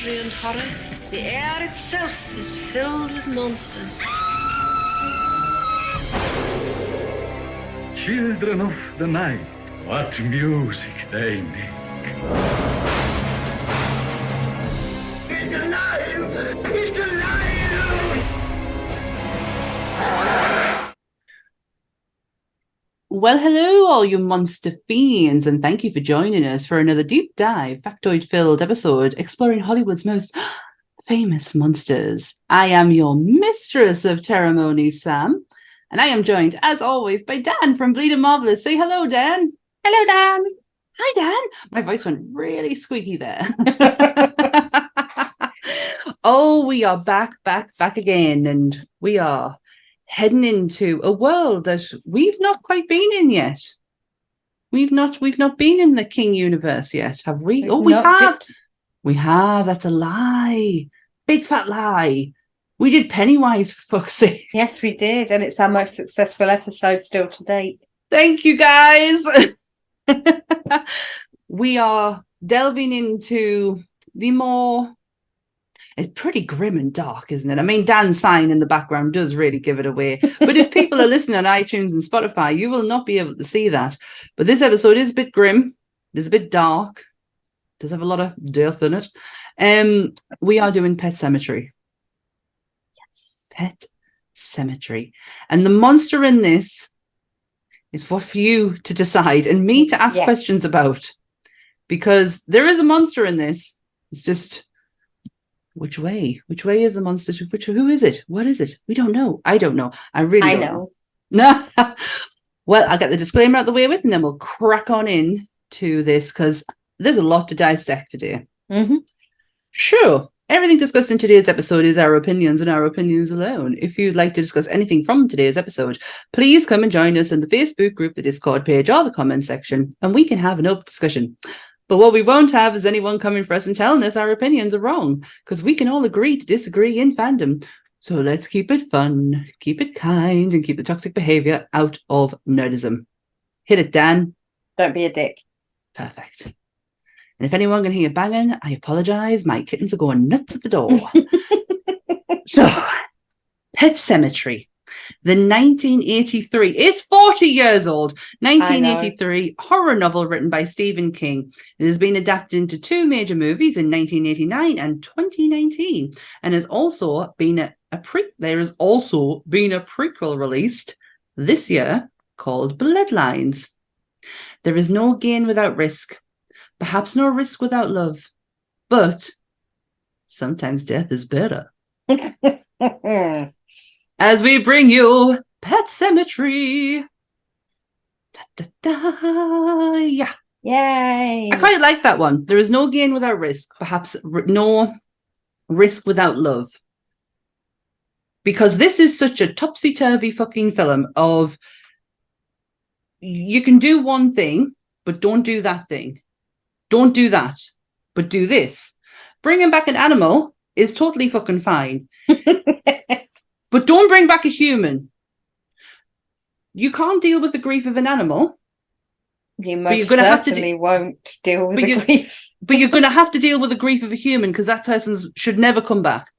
mystery and horror, the air itself is filled with monsters. Children of the night, what music they make. He's alive! He's alive! Well, hello, all you monster fiends, and thank you for joining us for another deep dive, factoid filled episode exploring Hollywood's most famous monsters. I am your mistress of ceremony, Sam, and I am joined, as always, by Dan from Bleeding Marvelous. Say hello, Dan. Hello, Dan. Hi, Dan. My voice went really squeaky there. oh, we are back, back, back again, and we are heading into a world that we've not quite been in yet. We've not we've not been in the King universe yet, have we? We've oh, we have. We have. That's a lie. Big fat lie. We did Pennywise for fuck's sake. Yes, we did, and it's our most successful episode still to date. Thank you guys. we are delving into the more it's pretty grim and dark, isn't it? I mean, Dan's sign in the background does really give it away. But if people are listening on iTunes and Spotify, you will not be able to see that. But this episode is a bit grim. It's a bit dark. Does have a lot of death in it. Um, we are doing Pet Sematary. Yes. Pet Sematary. And the monster in this is for you to decide and me to ask Yes. questions about. Because there is a monster in this. It's just which way? Which way is the monster? Which who is it? What is it? We don't know. I don't know. I really I don't know. No. well, I'll get the disclaimer out the way with and then we'll crack on in to this because there's a lot to dissect today. Mm-hmm. Sure. Everything discussed in today's episode is our opinions and our opinions alone. If you'd like to discuss anything from today's episode, please come and join us in the Facebook group, the Discord page, or the comment section, and we can have an open discussion. But what we won't have is anyone coming for us and telling us our opinions are wrong, because we can all agree to disagree in fandom. So let's keep it fun, keep it kind, and keep the toxic behavior out of nerdism. Hit it, Dan. Don't be a dick. Perfect. And if anyone can hear banging, I apologize. My kittens are going nuts at the door. so, Pet Sematary, the 1983, it's 40 years old, 1983 horror novel written by Stephen King. It has been adapted into two major movies in 1989 and 2019, and has also been a, a pre. There has also been a prequel released this year called Bloodlines. There is no gain without risk, perhaps no risk without love, but sometimes death is better. As we bring you Pet Sematary. Da, da, da, yeah, Yay. I quite like that one. There is no gain without risk, perhaps r- no risk without love. Because this is such a topsy turvy fucking film of you can do one thing, but don't do that thing. Don't do that, but do this. Bringing back an animal is totally fucking fine, but don't bring back a human. You can't deal with the grief of an animal, you you're most gonna have to certainly won't deal with But the grief. but you're going to have to deal with the grief of a human because that person should never come back.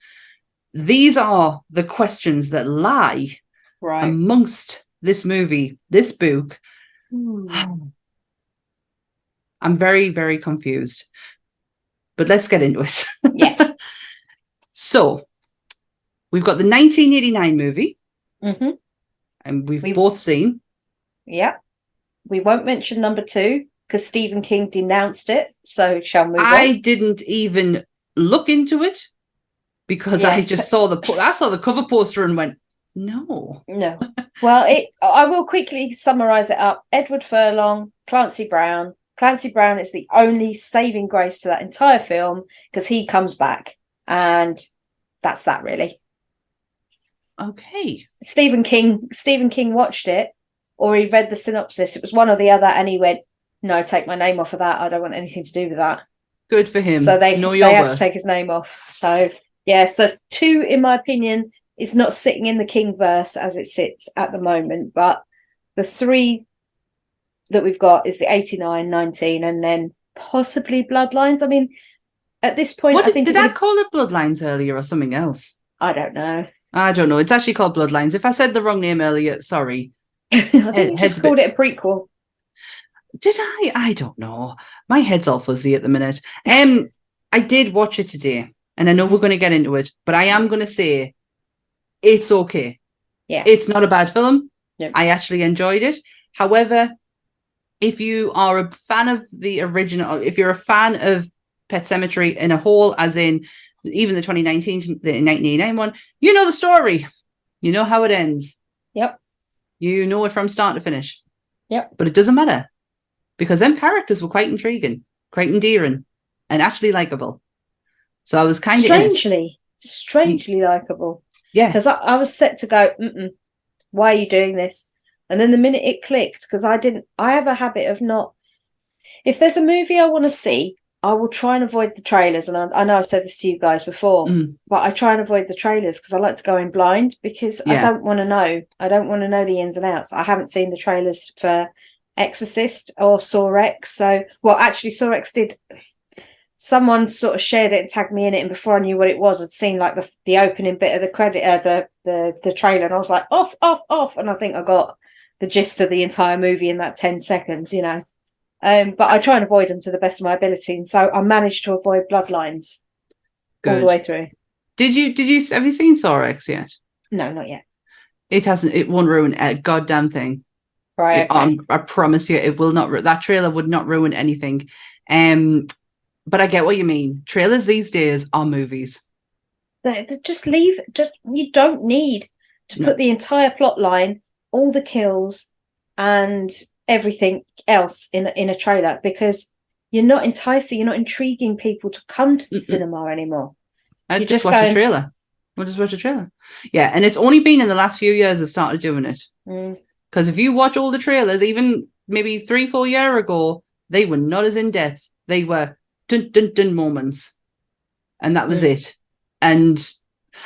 These are the questions that lie Right. amongst this movie, this book. I'm very, very confused. But let's get into it. yes. so, we've got the 1989 movie, hmm and we've We- both seen. Yeah. We won't mention number two because Stephen King denounced it. So shall move I on. didn't even look into it because I just saw the po- I saw the cover poster and went, no. No. Well, it. I will quickly summarize it up. Edward Furlong, Clancy Brown. Clancy Brown is the only saving grace to that entire film because he comes back, and that's that really. Okay. Stephen King. Stephen King watched it, or he read the synopsis. It was one or the other, and he went, "No, take my name off of that. I don't want anything to do with that." Good for him. so they they had to take his name off. So yeah, so two, in my opinion, is not sitting in the King verse as it sits at the moment, but the three that we've got is the 89, 19, and then possibly Bloodlines. I mean, at this point, What I did, think did I call it Bloodlines earlier or something else? I don't know. I don't know. It's actually called Bloodlines. If I said the wrong name earlier, sorry. I think you just a bit- called it a prequel. Did I? I don't know. My head's all fuzzy at the minute. Um, I did watch it today, and I know we're going to get into it, but I am going to say it's okay. Yeah. It's not a bad film. Yep. I actually enjoyed it. However, if you are a fan of the original, if you're a fan of Pet Sematary in a whole, as in even the 2019, the 1989 one, you know the story. You know how it ends. Yep. You know it from start to finish. Yep. But it doesn't matter because them characters were quite intriguing, quite endearing, and actually likable. So I was kind of strangely, strangely likable. yeah, Because I, I was set to go, Mm-mm, why are you doing this? And then the minute it clicked, because I didn't, I have a habit of not, if there's a movie I want to see, I will try and avoid the trailers. And I, I know I've said this to you guys before, Mm. but I try and avoid the trailers because I like to go in blind because I don't want to know. I don't want to know the ins and outs. I haven't seen the trailers for Exorcist or Saw X. So, well, actually, Saw X did. Someone sort of shared it and tagged me in it, and before I knew what it was, I'd seen like the the opening bit of the credit, uh, the the the trailer, and I was like, off, off, off, and I think I got the gist of the entire movie in that ten seconds, you know. Um, but I try and avoid them to the best of my ability, and so I managed to avoid bloodlines all the way through. Did you did you have you seen Saw X yet? No, not yet. It hasn't. It won't ruin a goddamn thing. Right. It- um, I promise you, it will not. That trailer would not ruin anything. Um, but I get what you mean. Trailers these days are movies. They- they just leave just you don't need to No. put the entire plot line all the kills and everything else in a- in a trailer because you're not enticing you're not intriguing people to come to the Mm-mm. cinema anymore I just just watch a trailer. We'll just watch a trailer. Yeah, and it's only been in the last few years I've started doing it. Mm. Because if you watch all the trailers, even maybe three, four year ago, they were not as in depth. They were dun dun dun moments, and that was Mm. it. And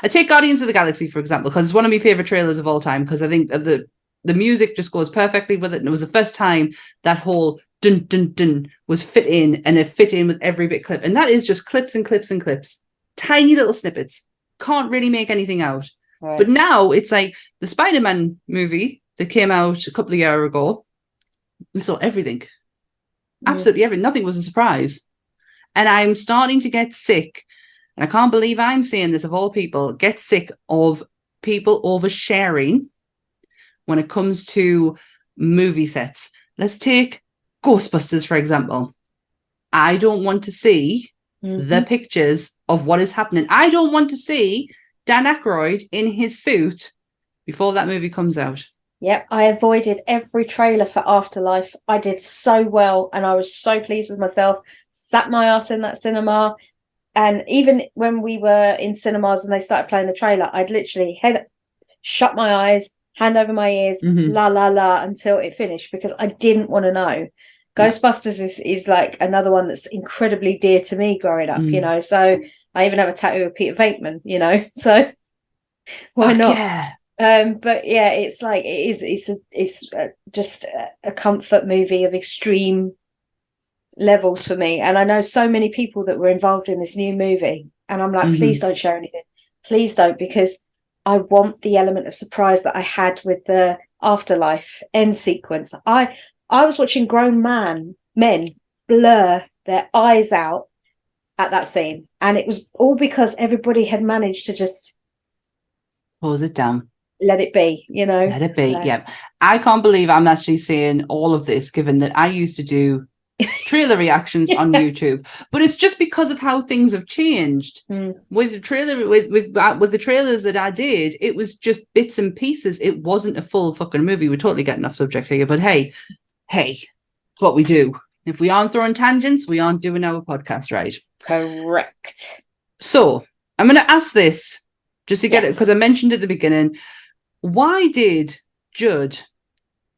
I take Guardians of the Galaxy for example, because it's one of my favorite trailers of all time. Because I think that the the music just goes perfectly with it, and it was the first time that whole dun dun dun was fit in, and it fit in with every bit clip. And that is just clips and clips and clips, tiny little snippets. Can't really make anything out. Right. But now it's like the Spider Man movie that came out a couple of years ago. We saw everything, absolutely everything. Nothing was a surprise. And I'm starting to get sick. And I can't believe I'm saying this of all people get sick of people oversharing when it comes to movie sets. Let's take Ghostbusters, for example. I don't want to see Mhm. the pictures of what is happening. I don't want to see Dan Aykroyd in his suit before that movie comes out. Yep, I avoided every trailer for Afterlife. I did so well and I was so pleased with myself. Sat my ass in that cinema. And even when we were in cinemas and they started playing the trailer, I'd literally head shut my eyes, hand over my ears, Mhm. la la la until it finished because I didn't want to know. Yeah. Ghostbusters is, is like another one that's incredibly dear to me growing up, you Mm. know. So I even have a tattoo of Peter Venkman, you know. So why Fuck not? Yeah. um but yeah it's like it is it's a, it's a, just a, comfort movie of extreme levels for me and i know so many people that were involved in this new movie and i'm like Mhm. please don't share anything please don't because i want the element of surprise that i had with the afterlife end sequence i i was watching grown man men blur their eyes out at that scene and it was all because everybody had managed to just Pause it down. let it be you know Let it be. So- Yeah. I can't believe I'm actually seeing all of this, given that I used to do trailer reactions on YouTube. But it's just because of how things have changed. Mm. With the trailer with with uh, with the trailers that I did, it was just bits and pieces. It wasn't a full fucking movie. We're totally getting off subject here, but hey, hey, it's what we do. If we aren't throwing tangents, we aren't doing our podcast right. Correct. So I'm going to ask this just to get it because I mentioned at the beginning. Why did Judd?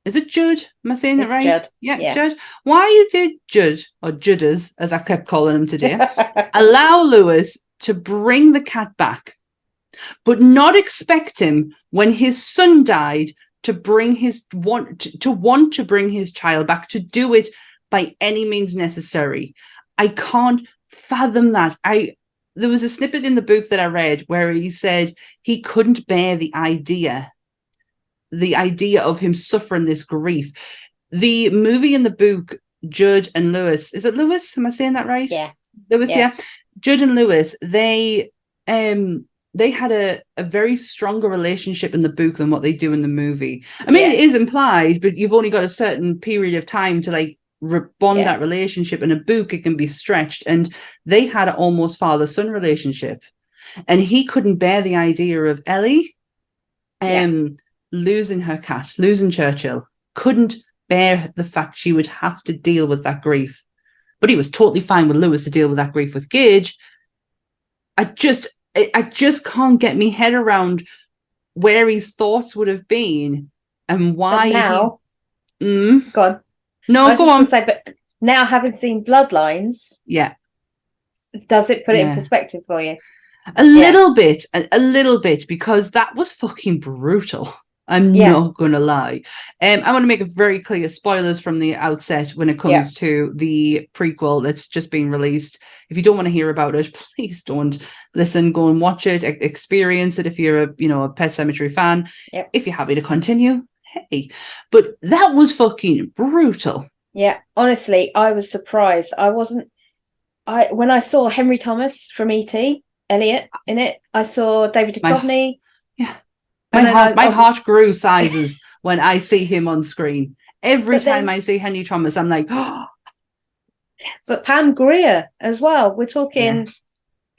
Is it Judd? Am I saying It's it right? Judd. Yeah, Yeah. Judd. Why did Judd or Judders, as I kept calling him today, allow Louis to bring the cat back, but not expect him when his son died to bring his want to, to want to bring his child back to do it by any means necessary. I can't fathom that. I there was a snippet in the book that I read where he said he couldn't bear the idea, the idea of him suffering this grief. The movie and the book, Judd and Louis, is it Louis? Am I saying that right? Yeah. Louis, Yeah. yeah. Judd and Louis, they um they had a, a very stronger relationship in the book than what they do in the movie. I mean, Yeah. it is implied, but you've only got a certain period of time to like re- bond Yeah. that relationship. In a book, it can be stretched, and they had an almost father son relationship, and he couldn't bear the idea of Ellie, Yeah. Losing her cat, losing Churchill, couldn't bear the fact she would have to deal with that grief. But he was totally fine with Louis to deal with that grief with Gage. I just, I, just can't get me head around where his thoughts would have been and why. But he- now, Mm, go on. No, go on. say, but now having seen Bloodlines, Yeah, does it put it in perspective for you? a little bit, a, a little bit, because that was fucking brutal. I'm Yeah. not gonna lie. Um, I want to make it very clear: spoilers from the outset when it comes Yeah. to the prequel that's just been released. If you don't want to hear about it, please don't listen. Go and watch it, e- experience it. If you're a you know a Pet Sematary fan, Yep. if you're happy to continue, hey. But that was fucking brutal. Yeah, honestly, I was surprised. I wasn't. I when I saw Henry Thomas from ET, Elliott in it, I saw David Duchovny. My And then heart, my heart grew sizes when I see him on screen. Every then- time I see Henry Thomas, I'm like, oh, But Pam Grier as well. We're talking Yeah.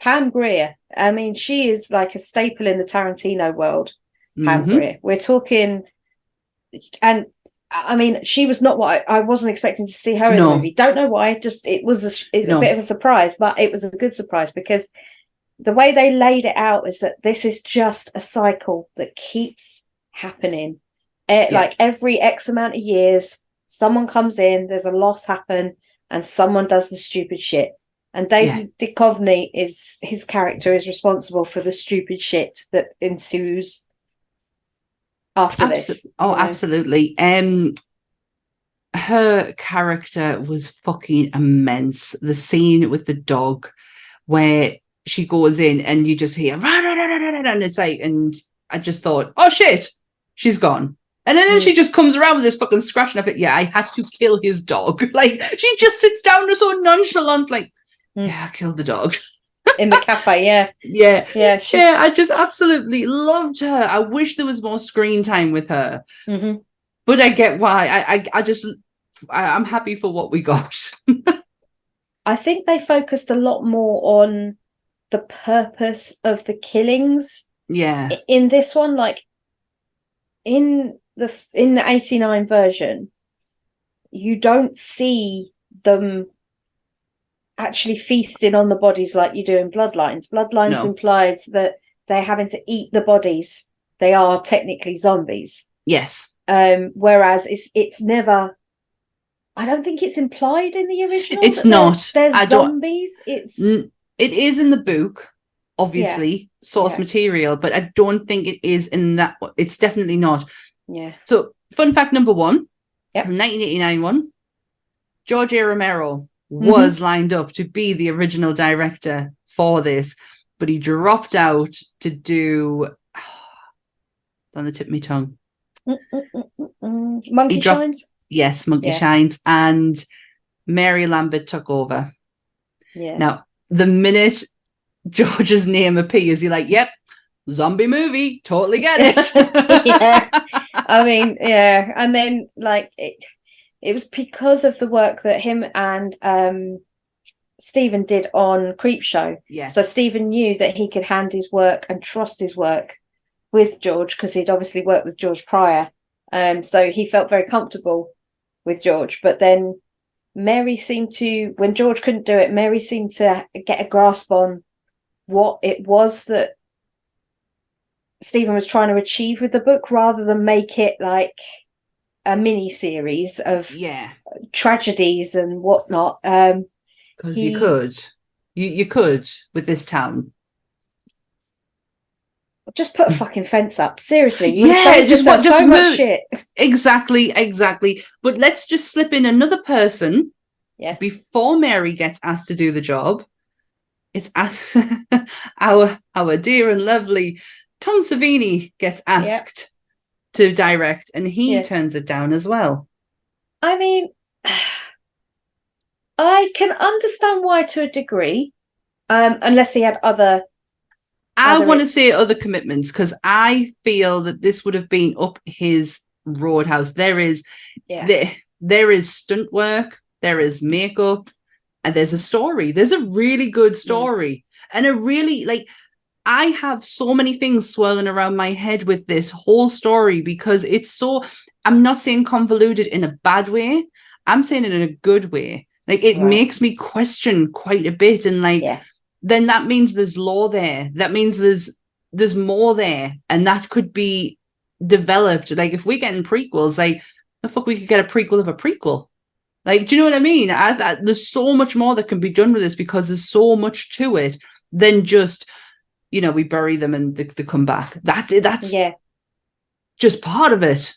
Pam Grier. I mean, she is like a staple in the Tarantino world. Pam mhm. Grier. We're talking, and I mean, she was not what I, I wasn't expecting to see her in No. the movie. Don't know why. Just it was a, it- No. a bit of a surprise, but it was a good surprise because the way they laid it out is that this is just a cycle that keeps happening. Eh, Yeah. Like every X amount of years, someone comes in, there's a loss happen, and someone does the stupid shit. And David Duchovny is his character is responsible for the stupid shit that ensues after Abso- this. oh, you know? absolutely. Um, her character was fucking immense. The scene with the dog, where she goes in and you just hear, "Rah, rah, rah, rah, rah, rah," and it's like, and I just thought, oh shit, she's gone. And then, then Mm. she just comes around with this fucking scratching up it. Yeah, I had to kill his dog. Like she just sits down so nonchalant, like, Mm. yeah, I killed the dog. in the cafe. Yeah, yeah, yeah, she's, yeah. I just absolutely loved her. I wish there was more screen time with her Mhm. but I get why. I I, I just I, I'm happy for what we got. I think they focused a lot more on the purpose of the killings yeah, in this one. Like in the in the eighty nine version, you don't see them actually feasting on the bodies like you do in Bloodlines. Bloodlines No. implies that they're having to eat the bodies. They are technically zombies. yes, Um, whereas it's it's never. I don't think it's implied in the original. It's not. Don't- zombies. It's N- it is in the book, obviously source Yeah. material, but I don't think it is in that. It's definitely not. yeah. So, fun fact number one, Yep. from 1989 one, George A. Romero Mm-hmm. was lined up to be the original director for this, but he dropped out to do. on the tip of my tongue. Mm, mm, mm, mm, mm. Monkey dropped- shines. Yes, Monkey Yeah. Shines, and Mary Lambert took over. Yeah. Now, the minute George's name appears, you're like, "Yep, zombie movie, totally get it." Yeah. I mean, yeah. And then like it, it was because of the work that him and um Stephen did on Creepshow. yeah, So Stephen knew that he could hand his work and trust his work with George because he'd obviously worked with George prior. Um, so he felt very comfortable with George. But then Mary seemed to, when George couldn't do it, Mary seemed to get a grasp on what it was that Stephen was trying to achieve with the book rather than make it like a mini series of yeah, tragedies and whatnot. Um, because you could, you you could with this town. Just put a fucking fence up. Seriously, you Yeah, just what- just so much shit. Exactly, exactly. But let's just slip in another person Yes. before Mary gets asked to do the job. it's as our our dear and lovely Tom Savini gets asked to direct, and he Yeah. turns it down as well. I mean, I can understand why to a degree, um, unless he had other. I want to say other commitments because I feel that this would have been up his roadhouse. There is Yeah. there, there is stunt work, there is makeup, and there's a story. There's a really good story. And a really like I have so many things swirling around my head with this whole story because it's so I'm not saying convoluted in a bad way. I'm saying it in a good way. Like it Right. makes me question quite a bit and like Yeah. Then that means there's law there. That means there's there's more there, and that could be developed. Like if we're getting prequels, like the fuck we could get a prequel of a prequel. Like, do you know what I mean? I, I, there's so much more that can be done with this because there's so much to it than just, you know, we bury them and they, they come back. That that's Yeah. just part of it.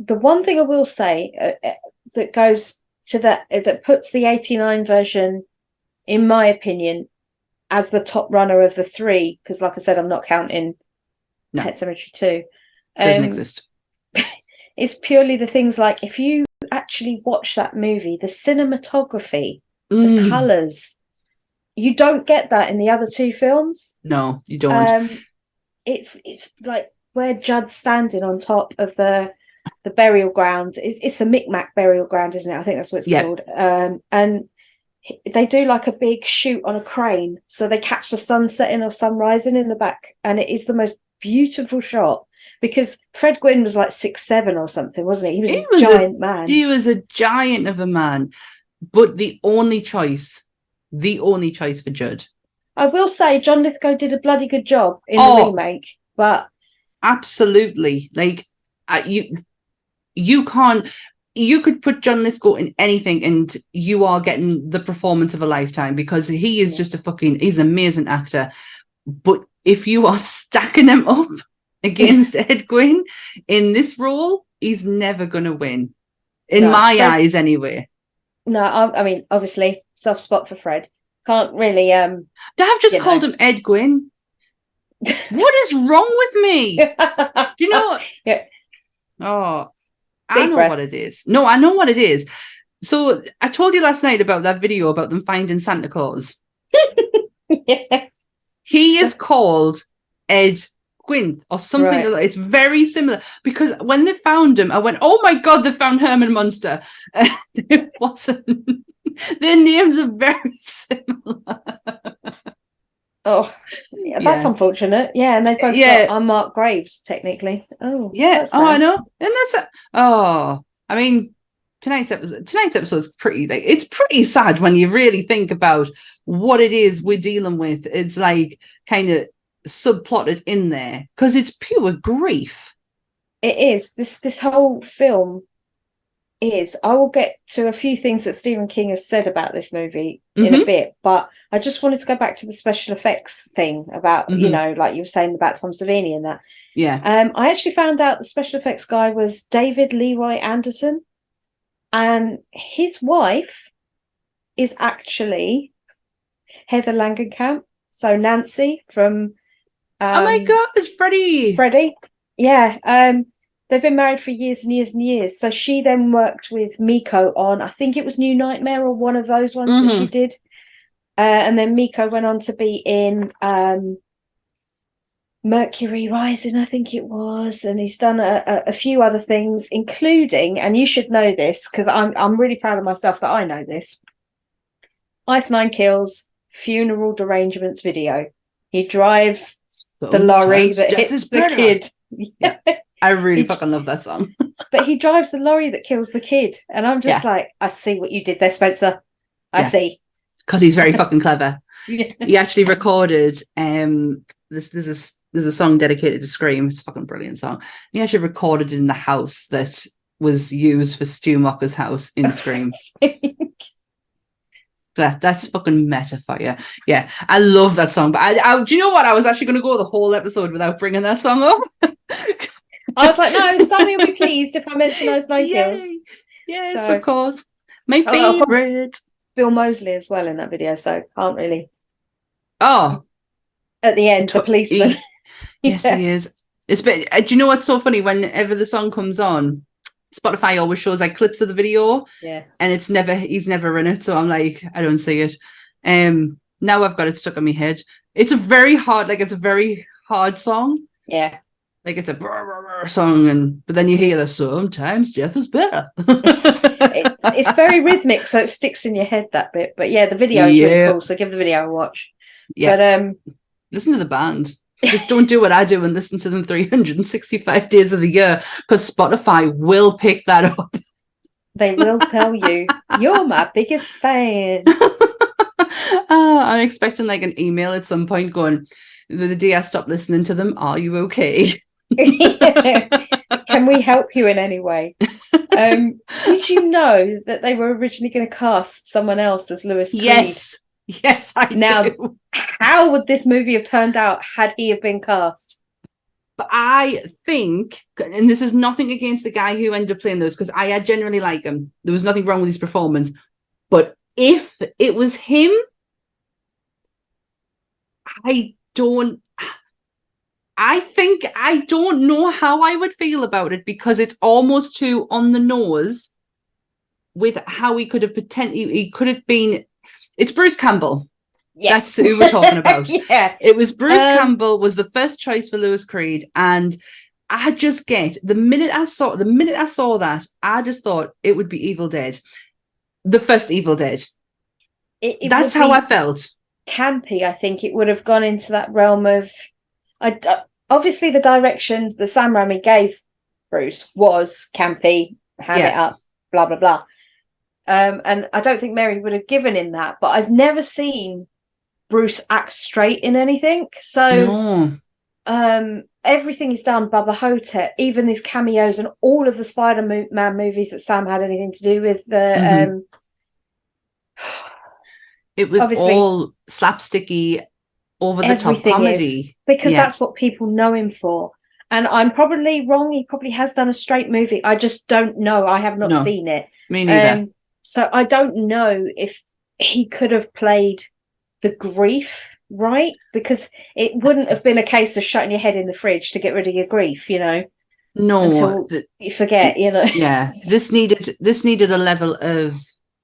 The one thing I will say uh, uh, that goes to that uh, that puts the 89 version, in my opinion, as the top runner of the three, because like I said, I'm not counting No. Pet Sematary 2. Doesn't Um, exist. it's purely the things like if you actually watch that movie, the cinematography, the Mm, colors, you don't get that in the other two films. no, you don't. Um, it's it's like where Judd's standing on top of the the burial ground. It's, it's the Micmac burial ground, isn't it? I think that's what it's Yeah. called. Um, and they do like a big shoot on a crane, so they catch the sun setting or sun rising in the back, and it is the most beautiful shot. Because Fred Gwynne was like six seven or something, wasn't he? He was He a was a- giant man. He was a giant of a man, but the only choice, the only choice for Judd. I will say John Lithgow did a bloody good job in the Oh. remake, but absolutely like you you can't you could put john lithgow in anything and you are getting the performance of a lifetime because he is Yeah. just a fucking he's an amazing actor but if you are stacking him up against ed gwynn in this role he's never gonna win in No, my Fred- eyes anyway no, I, I mean obviously soft spot for Fred. Can't really um to have just You know. called him ed gwynn what is wrong with me Do you know? Yeah. Oh, I know breath. what it is. No, I know what it is. So I told you last night about that video about them finding Santa Claus. yeah. He is called Ed Gwynth or something. Right. like- It's very similar because when they found him, I went, "Oh my god, they found Herman Munster." And it wasn't. Their names are very similar. Oh, yeah, that's Yeah. unfortunate. Yeah, and they both Yeah. got unmarked graves, technically. Oh, Yeah. Oh, I know. And that's a, oh, I mean, tonight's episode. Tonight's episode's pretty. Like, it's pretty sad when you really think about what it is we're dealing with. It's like kind of subplotted in there because it's pure grief. It is. This this whole film is. I will get to a few things that Stephen King has said about this movie in a Mhm. bit, but I just wanted to go back to the special effects thing about you Mhm. know, like you were saying about Tom Savini and that. Yeah. Um, I actually found out the special effects guy was David Leroy Anderson, and his wife is actually Heather Langenkamp. So Nancy from oh my um, god, Freddy. Freddy. Yeah. Um, they've been married for years and years and years. So she then worked with Miko on, I think it was New Nightmare or one of those ones that she Mhm. did. Uh, and then Miko went on to be in um, Mercury Rising, I think it was, and he's done a, a, a few other things, including, and you should know this because I'm I'm really proud of myself that I know this. Ice Nine Kills funeral derangements video. He drives the lorry that hits the kid. Yeah. I really He- fucking love that song. but he drives the lorry that kills the kid. And I'm just like, I see what you did there, Spencer. I Yeah. see. Because he's very fucking clever. Yeah. he actually recorded um this there's a s- there's a song dedicated to Scream. It's a fucking brilliant song. He actually recorded it in the house that was used for Stu Macher's house in Scream. that that's fucking meta for you. Yeah, I love that song. But I, I do you know what? I was actually going to go the whole episode without bringing that song up. I was like, no, Sammy will be pleased if I mention those nine kills. Yes, So- of course. My Oh, favorite. Bill Moseley as well in that video, so can't really Oh, at the end, the policeman. yes, Yeah. he is. It's been, uh, do you know what's so funny? Whenever the song comes on, Spotify always shows like clips of the video, yeah. and it's never he's never in it. So I'm like, I don't see it. Um, now I've got it stuck in my head. It's a very hard, like it's a very hard song. Yeah. Like it's a brr, brr, brr song, and but then you hear the sometimes death is better. It, it's very rhythmic, so it sticks in your head that bit. But yeah, the video is really cool. So give the video a watch. Yeah. But um, listen to the band. Just don't do what I do and listen to them 365 days of the year because Spotify will pick that up. they will tell you you're my biggest fan. Ah, I'm expecting like an email at some point going, the the day I stopped listening to them, are you okay? Can we help you in any way? Um, did you know that they were originally going to cast someone else as Louis Creed? Yes. Yes, I Now- do. How would this movie have turned out had he have been cast? But I think, and this is nothing against the guy who ended up playing those, because I, I generally like him. There was nothing wrong with his performance. But if it was him, I don't. I think I don't know how I would feel about it because it's almost too on the nose with how he could have potentially he could have been. It's Bruce Campbell. Yes, That's who we're talking about. yeah, It was Bruce Um, Campbell was the first choice for Louis Creed, and I just get the minute I saw the minute I saw that, I just thought it would be Evil Dead, the first Evil Dead. It- it That's how I felt. campy. I think it would have gone into that realm of. I obviously the direction that Sam Raimi gave Bruce was campy, hand it up, blah blah blah. Um, and I don't think Mary would have given him that. But I've never seen Bruce act straight in anything. So No. um everything is done by the Hotep, even these cameos and all of the Spider-Man movies that Sam had anything to do with. The Mhm. um, It was all slapsticky, over the top Everything is. comedy. because Yeah. that's what people know him for. And I'm probably wrong. He probably has done a straight movie. I just don't know. I have not No, seen it. Me neither. Um, so I don't know if he could have played the grief right because it wouldn't That's- have been a case of shutting your head in the fridge to get rid of your grief. You know, no, you forget. You know, yeah. This needed this needed a level of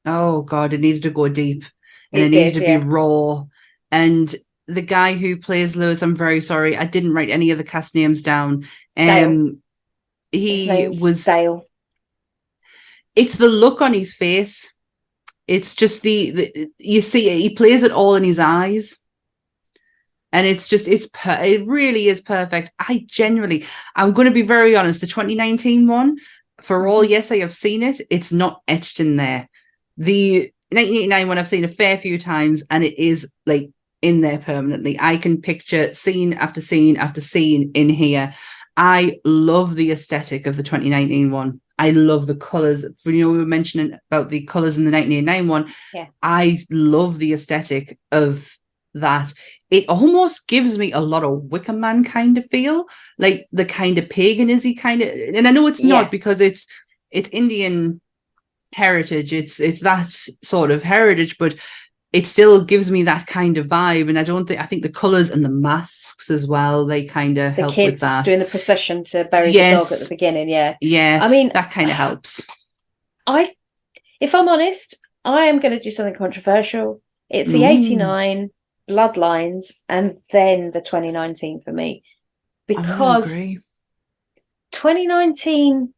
oh god, it needed to go deep. and It it, needed did, to yeah. be raw. And the guy who plays Louis, I'm very sorry, I didn't write any of the cast names down. Dale. Um, His he was. Dale. It's the look on his face. It's just the, the you see it. He plays it all in his eyes, and it's just it's per- it really is perfect. I genuinely, I'm going to be very honest. The 2019 one, for all yes, I have seen it. It's not etched in there. The 1989 one I've seen a fair few times, and it is like in there permanently. I can picture scene after scene after scene in here. I love the aesthetic of the 2019 one. I love the colors. You know, we were mentioning about the colors in the 1989 one. Yeah. I love the aesthetic of that. It almost gives me a lot of Wicker Man kind of feel, like the kind of paganisy kind of. And I know it's Yeah. not because it's it's Indian heritage. It's it's that sort of heritage, but it still gives me that kind of vibe. And I don't think I think the colors and the masks as well. They kind of The help with kids that. doing the procession to bury the dog at the beginning. Yeah, yeah, I mean, that kind of helps. I, if I'm honest, I am going to do something controversial. It's the Mm. 89 Bloodlines and then the 2019 for me. Because agree. 2019,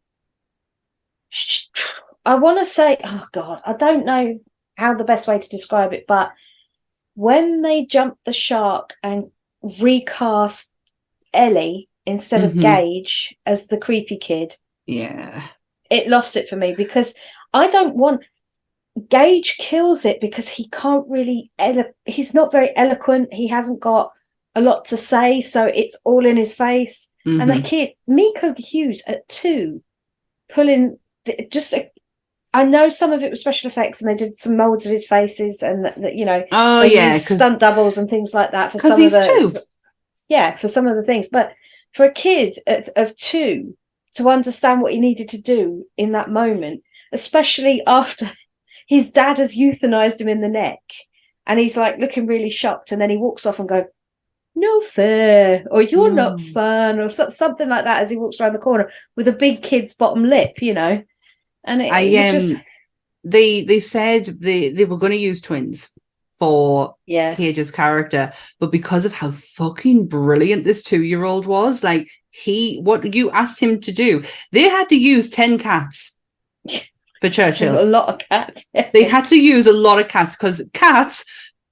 I want to say, oh God, I don't know how the best way to describe it, but when they jumped the shark and recast Ellie instead of Mhm. Gage as the creepy kid, yeah, it lost it for me because I don't want Gage kills it because he can't really elo- he's not very eloquent he hasn't got a lot to say so it's all in his face and Mhm. the kid Miko Hughes at 2 pulling just a, I know some of it was special effects and they did some molds of his faces and that, that, you know oh yeah, stunt doubles and things like that for some of the two. yeah for some of the things but for a kid at, of two to understand what he needed to do in that moment especially after his dad has euthanized him in the neck and he's like looking really shocked, and then he walks off and go, "No fair," or "You're not fun," or so, something like that as he walks around the corner with a big kid's bottom lip, you know. And it, I it was um just they they said they they were going to use twins for yeah, Gage's character, but because of how fucking brilliant this two year old was, like he what you asked him to do, they had to use ten cats for Churchill, a lot of cats. They had to use a lot of cats because cats,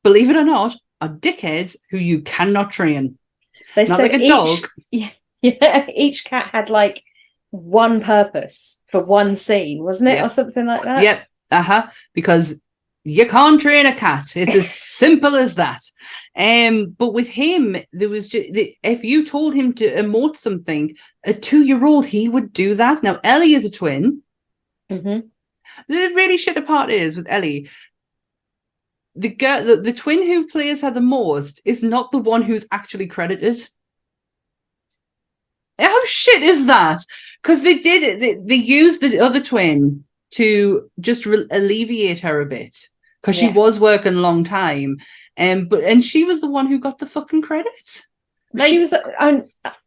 believe it or not, are dickheads who you cannot train. They Not said like a each, dog. Yeah, each cat had like one purpose for one scene, wasn't it, Yeah. or something like that? Yep. Uh huh. Because you can't train a cat. It's as simple as that. Um, but with him, there was just, if you told him to emote something, a two-year-old he would do that. Now Ellie is a twin. hmm The really shit part is with Ellie. The girl, the, the twin who plays her the most is not the one who's actually credited. How shit is that? Because they did it. They, they used the other twin to just re- alleviate her a bit because she was working a long time, and but and she was the one who got the fucking credit. Like- she was, uh, um,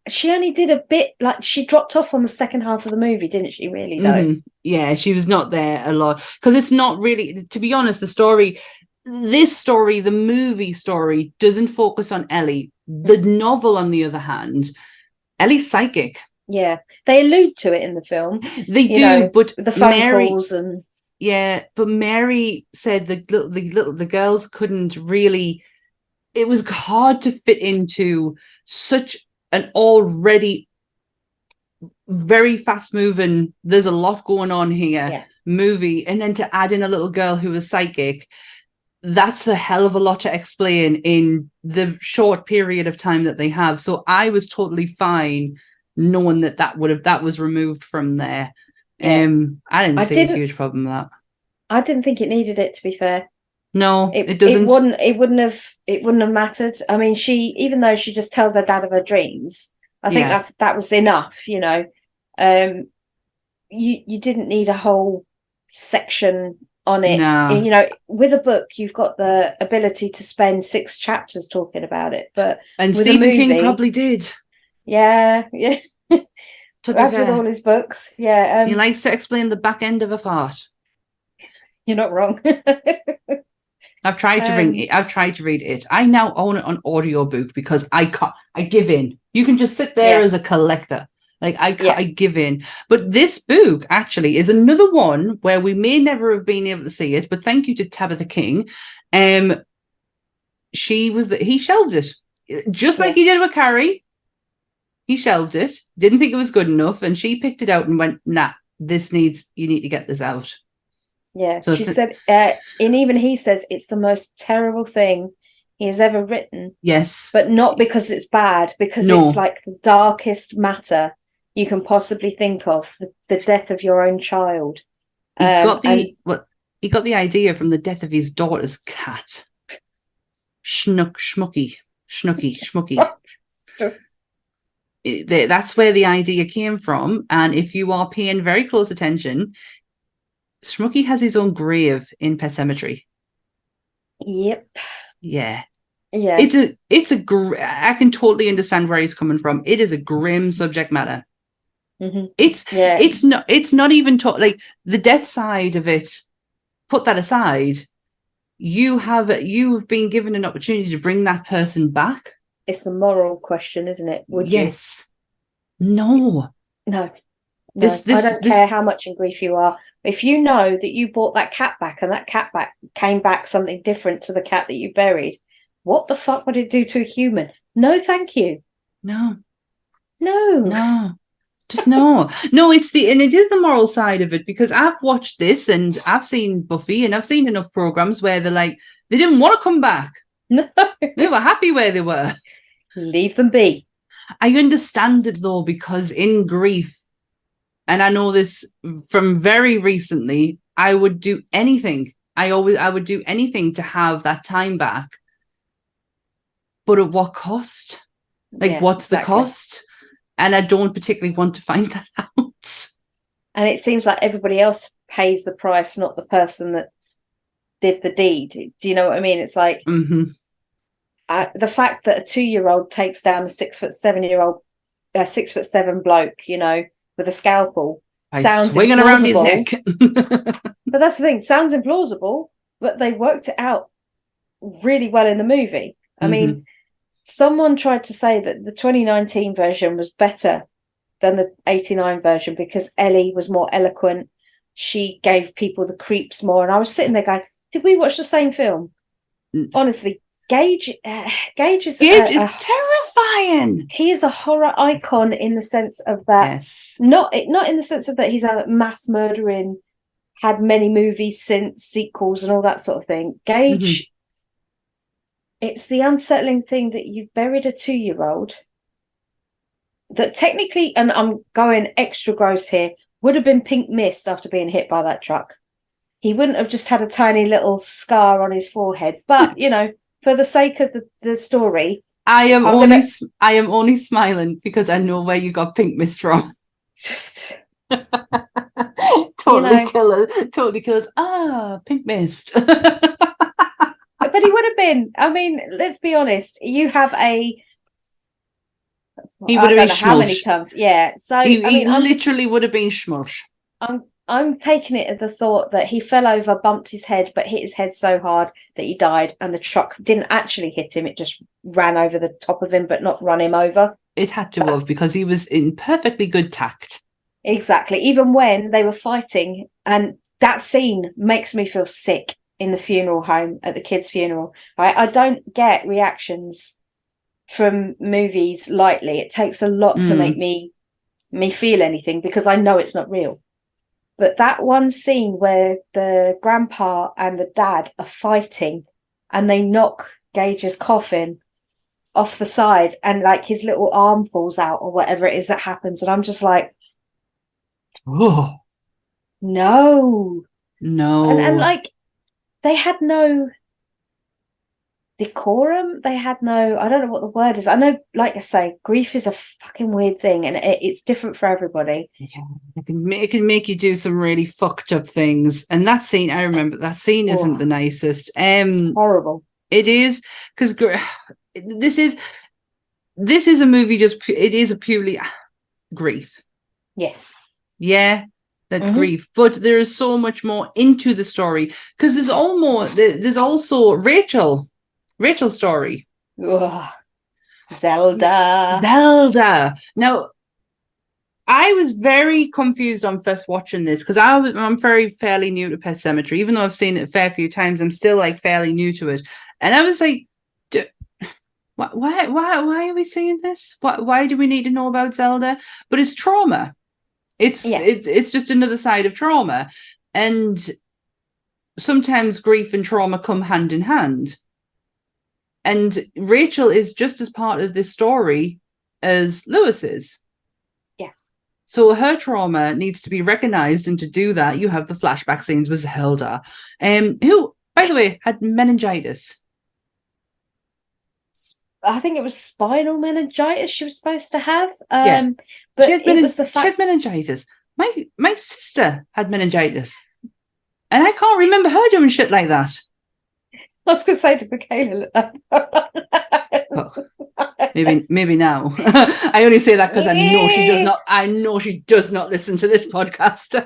she only did a bit. Like she dropped off on the second half of the movie, didn't she? Really though. Mhm. Yeah, she was not there a lot because it's not really, to be honest, the story, this story, the movie story, doesn't focus on Ellie. The novel, on the other hand, Ellie's psychic. Yeah, they allude to it in the film. They do, know, but The phone Mary, calls and yeah, but Mary said the little, the little, the girls couldn't really. It was hard to fit into such an already very fast moving. There's a lot going on here. Yeah. Movie, and then to add in a little girl who was psychic. That's a hell of a lot to explain in the short period of time that they have. So I was totally fine knowing that that would have that was removed from there. Yeah. Um, I didn't I see didn't- a huge problem with that. I didn't think it needed it. To be fair, No, it, it, doesn't. It wouldn't. It wouldn't have. It wouldn't have mattered. I mean, she even though she just tells her dad of her dreams, I think Yeah. that's that was enough. You know, um, you you didn't need a whole section on it. No. You know, with a book, you've got the ability to spend six chapters talking about it. But and Stephen King probably did. Yeah, yeah, To be as with all his books, yeah, um, he likes to explain the back end of a fart. you're not wrong. I've tried to Um, ring it. I've tried to read it. I now own it on audiobook because I can't. I give in. You can just sit there Yeah. as a collector. Like I, Yeah. I give in. But this book actually is another one where we may never have been able to see it. But thank you to Tabitha King. Um, she was the, he shelved it just like he did with Carrie. He shelved it. Didn't think it was good enough, and she picked it out and went, "Nah, this needs. You need to get this out." Yeah, So she th- said, uh, and even he says it's the most terrible thing he has ever written, Yes. but not because it's bad, because No. it's like the darkest matter you can possibly think of the, the death of your own child. He Um, got the and- what he got the idea from the death of his daughter's cat. Schnuck schmucky. Schnooky schmucky. Just- It- That's where the idea came from. And if you are paying very close attention, Schmucky has his own grave in Pet Sematary. Yep. Yeah. Yeah. It's a it's a gr- I can totally understand where he's coming from. It is a grim subject matter. Mhm. It's Yeah. it's not it's not even ta- like the death side of it put that aside you have you've been given an opportunity to bring that person back it's the moral question, isn't it? Would you? yes no No. This- no, this- I don't this- care how much in grief you are. If you know that you bought that cat back and that cat back came back something different to the cat that you buried, what the fuck would it do to a human? No, thank you. no No. no just no no it's the and it is the moral side of it because i've watched this and i've seen buffy and i've seen enough programs where they're like they didn't want to come back No. they were happy where they were Leave them be. I understand it though because in grief, and I know this from very recently, I would do anything. I always I would do anything to have that time back. But at what cost? Like Yeah, what's the exactly. cost? And I don't particularly want to find that out. And it seems like everybody else pays the price, not the person that did the deed. Do you know what I mean? It's like hmm uh, the fact that a two-year-old takes down a six foot seven-year-old, a six foot seven bloke, you know, with a scalpel, By sounds swinging around his implausible. neck. But that's the thing, sounds implausible, but they worked it out really well in the movie. I mean, someone tried to say that the 2019 version was better than the 89 version because Ellie was more eloquent. She gave people the creeps more. And I was sitting there going, did we watch the same film? Mm. Honestly, Gage, uh, Gage is, Gage a- is a- terrifying. he is a horror icon in the sense of that Yes. not not in the sense of that he's a mass murdering had many movies since sequels and all that sort of thing gage it's the unsettling thing that you've buried a two-year-old that technically and i'm going extra gross here would have been pink mist after being hit by that truck he wouldn't have just had a tiny little scar on his forehead but you know for the sake of the, the story I am I'm only gonna- I am only smiling because I know where you got pink mist from. just totally know. killer. Totally kills. Ah, pink mist. but he would have been. I mean, let's be honest. You have a. He would have been how many times. Yeah. So he I mean, just- literally would have been smush. I'm I'm taking it at the thought that he fell over, bumped his head, but hit his head so hard that he died, and the truck didn't actually hit him. It just ran over the top of him, but not run him over. It had to That's- have because he was in perfectly good tact. Exactly. Even when they were fighting, and that scene makes me feel sick in the funeral home at the kid's funeral. Right? I don't get reactions from movies lightly. It takes a lot to Mm. make me me feel anything because I know it's not real. But that one scene where the grandpa and the dad are fighting and they knock Gage's coffin off the side and like his little arm falls out or whatever it is that happens. And I'm just like, Oh no. no! and, and like they had no decorum they had no i don't know what the word is i know like i say grief is a fucking weird thing and it, it's different for everybody Yeah, it can, ma- it can make you do some really fucked up things. And that scene, I remember that scene isn't Oh. the nicest. it's Um, horrible it is because this is this is a movie. Just pu- it is a purely grief. yes Yeah, that Mhm. grief. But there is so much more into the story because there's almost there- there's also Rachel, Rachel's story. Ugh. zelda Zelda. Now, I was very confused on first watching this because I was I'm very fairly new to Pet Sematary, even though I've seen it a fair few times. I'm still like fairly new to it, and I was like, "D- why, why, why, why are we seeing this? Why, why do we need to know about Zelda? But it's trauma. It's Yeah. it, it's just another side of trauma, and sometimes grief and trauma come hand in hand. And Rachel is just as part of this story as Louis is. Yeah. So her trauma needs to be recognized, and to do that, you have the flashback scenes with Zelda, um, who, by the way, had meningitis. i think it was spinal meningitis she was supposed to have um Yeah. but she had, it menin- was the she had meningitis. My my sister had meningitis, and I can't remember her doing shit like that. I was gonna say to michaela Maybe maybe now. I only say that because I know she does not. I know she does not listen to this podcast.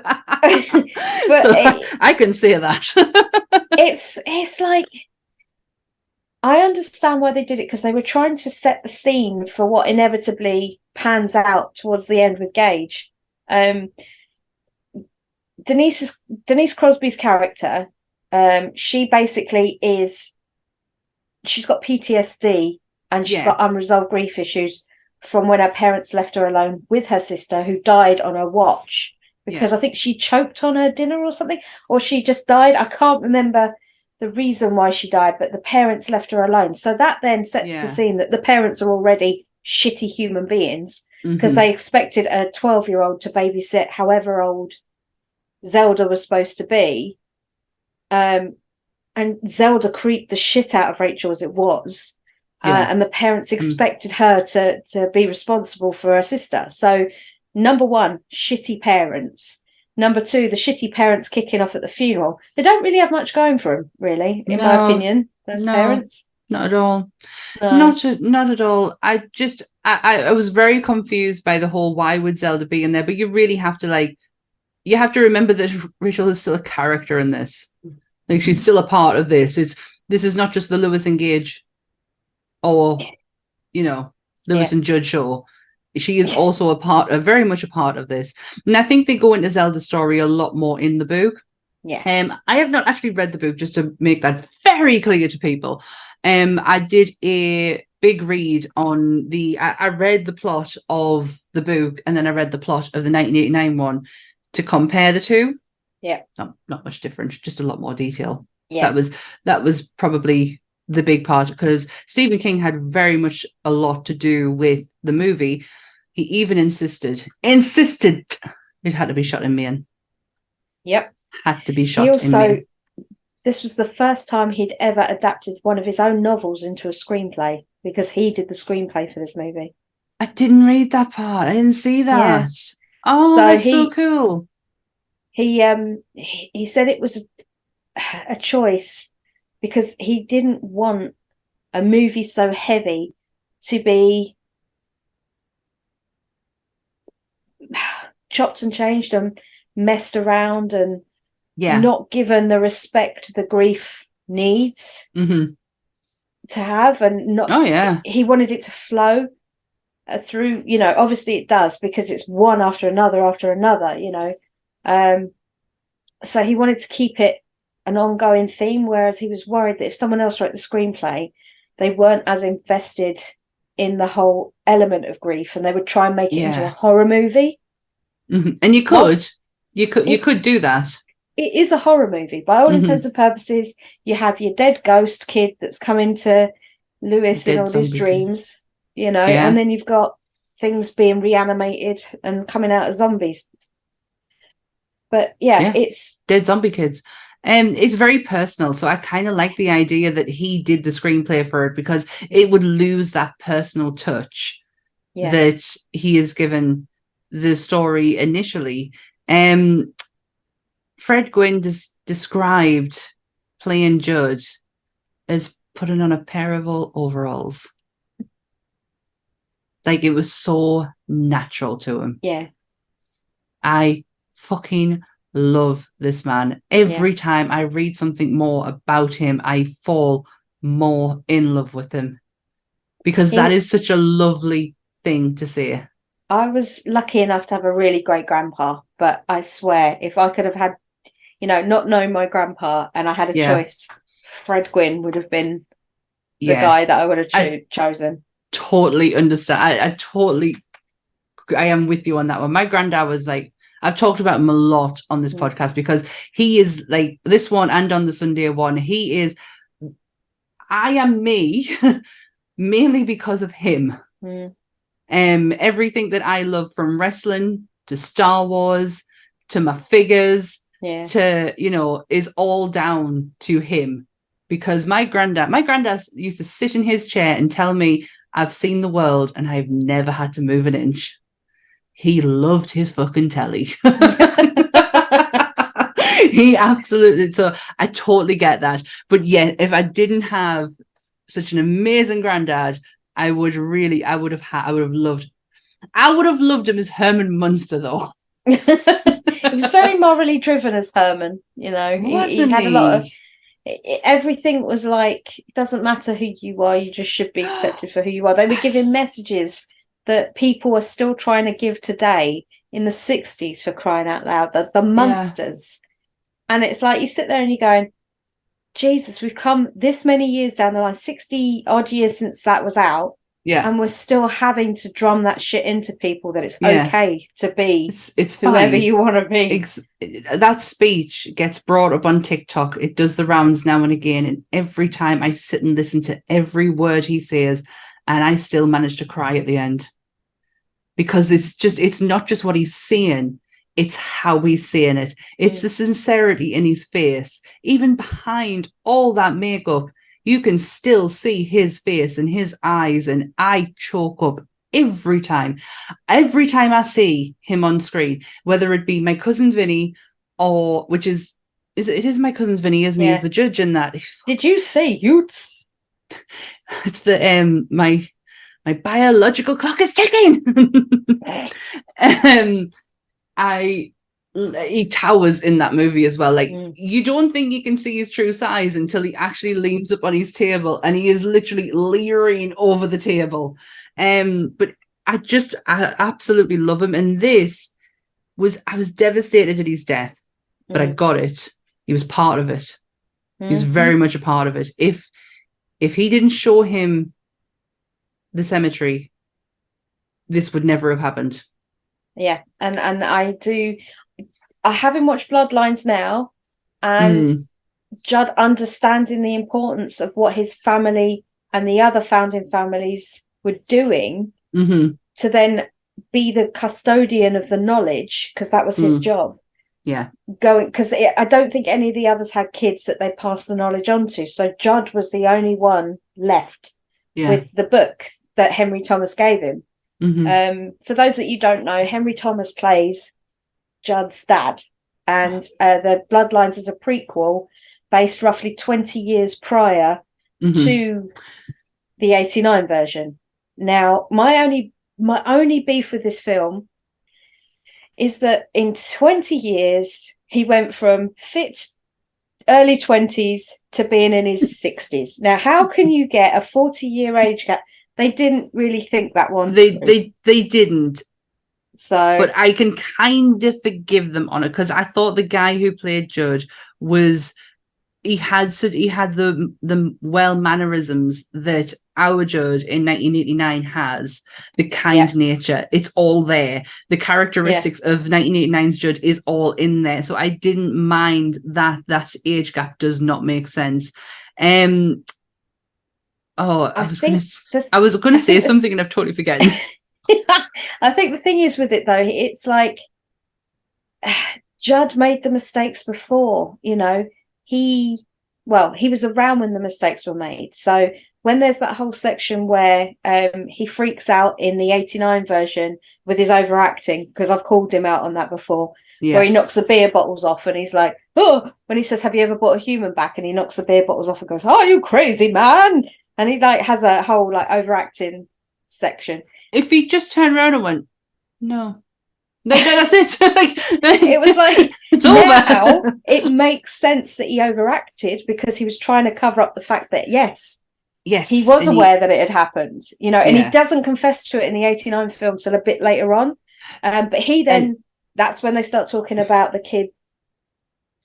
But so it- I can say that. it's it's like I understand why they did it because they were trying to set the scene for what inevitably pans out towards the end with Gage. Um, Denise's Denise Crosby's character, um, she basically is she's got PTSD and she's Yeah. got unresolved grief issues from when her parents left her alone with her sister who died on her watch because I think she choked on her dinner or something, or she just died. I can't remember the reason why she died, but the parents left her alone. So that then sets Yeah. the scene that the parents are already shitty human beings because Mhm. they expected a 12 year old to babysit however old Zelda was supposed to be. Um, and Zelda creeped the shit out of Rachel as it was. Yeah. Uh, and the parents expected her to, to be responsible for her sister. So, number one, shitty parents. Number two, the shitty parents kicking off at the funeral. They don't really have much going for them, really, in my opinion. Those No. parents. Not at all. No. Not at, not at all. I just I I was very confused by the whole why would Zelda be in there, but you really have to like you have to remember that Rachel is still a character in this. Like she's still a part of this. It's this is not just the Louis and Gage or you know Louis Yeah. and Judd show. She is also a part, a very much a part of this. And I think they go into Zelda's story a lot more in the book. yeah. Um, I have not actually read the book, just to make that very clear to people. Um, I did a big read on the. I, I read the plot of the book, and then I read the plot of the 1989 one to compare the two. Yeah. not not much different, just a lot more detail. Yeah. That was that was probably the big part because Stephen King had very much a lot to do with the movie. He even insisted insisted it had to be shot in Maine. Yep. Had to be shot He in also, this was the first time he'd ever adapted one of his own novels into a screenplay because he did the screenplay for this movie. I didn't read that part. I didn't see that. Oh, So that's so cool. He um he, he said it was a, a choice because he didn't want a movie so heavy to be chopped and changed and messed around and Yeah. not given the respect the grief needs hmm to have and not Oh yeah. he wanted it to flow through you know obviously it does because it's one after another after another you know. Um so he wanted to keep it an ongoing theme whereas he was worried that if someone else wrote the screenplay they weren't as invested in the whole element of grief and they would try and make it into a horror movie. Hmm And you could, Whilst- you could, you It- could do that. it is a horror movie. By all Mhm. intents and purposes you have your dead ghost kid that's coming to louis in all his dreams you know Yeah. and then you've got things being reanimated and coming out as zombies but yeah, Yeah. it's Dead zombie kids. And it's very personal. So I kind of like the idea that he did the screenplay for it because it would lose that personal touch yeah that he is given the story initially. Um, Fred Gwynne des- described playing Judd as putting on a pair of overalls. Like it was so natural to him. yeah I fucking love this man. Every time I read something more about him, I fall more in love with him because that is such a lovely thing to say. i was lucky enough to have a really great grandpa but i swear if i could have had you know not known my grandpa and i had a Yeah. choice fred gwynne would have been the Yeah, guy that i would have cho- I- chosen totally understand. I, I totally, I am with you on that one. My granddad was like, I've talked about him a lot on this Mm. podcast because he is like this one and on the Sunday one. He is, I am me, mainly because of him. Mm. Um, everything that I love from wrestling to Star Wars to my figures yeah to you know is all down to him because my granddad my granddad used to sit in his chair and tell me i've seen the world and i've never had to move an inch he loved his fucking telly he absolutely so i totally get that but yeah if i didn't have such an amazing granddad i would really i would have had i would have loved i would have loved him as herman munster though he was very morally driven as Herman, you know. He, he had a lot of he? i- i- everything was like it doesn't matter who you are, you just should be accepted for who you are. They were giving messages that people are still trying to give today in the 60s for crying out loud, the, the monsters. And it's like you sit there and you're going, Jesus, we've come this many years down the line, 60 odd years since that was out, yeah and we're still having to drum that shit into people that it's Yeah. okay to be it's it's whoever fine. you want to be. That speech gets brought up on TikTok. It does the rounds now and again, and every time I sit and listen to every word he says, and I still manage to cry at the end because it's just it's not just what he's saying; it's how he's saying it. It's Mm. the sincerity in his face, even behind all that makeup. You can still see his face and his eyes, and I choke up every time. Every time I see him on screen, whether it be my cousin Vinny or which is is it is my cousin's Vinny, isn't he? Yeah. He's the judge in that. Did you say Utes? It's the um my my biological clock is ticking. um I he towers in that movie as well. Like Mm. you don't think you can see his true size until he actually leans up on his table and he is literally leering over the table. Um, but I just I absolutely love him. And this was I was devastated at his death, but I Mm. got it. He was part of it. He was Mhm. very much a part of it. If if he didn't show him the cemetery, this would never have happened. Yeah, and and I do. I haven't watched Bloodlines now, and Mm. Judd understanding the importance of what his family and the other founding families were doing hmm to then be the custodian of the knowledge because that was his Mm. job Yeah. going because i don't think any of the others had kids that they passed the knowledge on to so judd was the only one left Yeah. with the book that henry thomas gave him Mhm. um, for those that you don't know, Henry Thomas plays Judd's dad, and uh, the Bloodlines is a prequel based roughly 20 years prior Mhm. to the 89 version. Now, my only my only beef with this film is that in 20 years he went from fit early 20s to being in his 60s. Now, how can you get a 40 year age gap? They didn't really think that one. they through. they they didn't so but i can kind of forgive them on it because i thought the guy who played judd was he had so he had the the well mannerisms that our judd in 1989 has the kind nature. It's all there. The characteristics of 1989's judd is all in there. So i didn't mind that that age gap does not make sense. Um oh i, I was gonna i was gonna I say something and i've totally forgotten I think the thing is with it though, it's like Judd made the mistakes before, you know. He well, he was around when the mistakes were made. So when there's that whole section where um he freaks out in the 89 version with his overacting, because I've called him out on that before, yeah where he knocks the beer bottles off and he's like, Oh, when he says, Have you ever brought a human back? And he knocks the beer bottles off and goes, Oh, you crazy man. And he like has a whole like overacting section. If he just turned around and went, no, that's it. like, It was like it's now over. it makes sense that he overacted because he was trying to cover up the fact that yes yes, he was and aware that it had happened you know and Yeah. he doesn't confess to it in the 89 film till a bit later on um, but he then that's when they start talking about the kid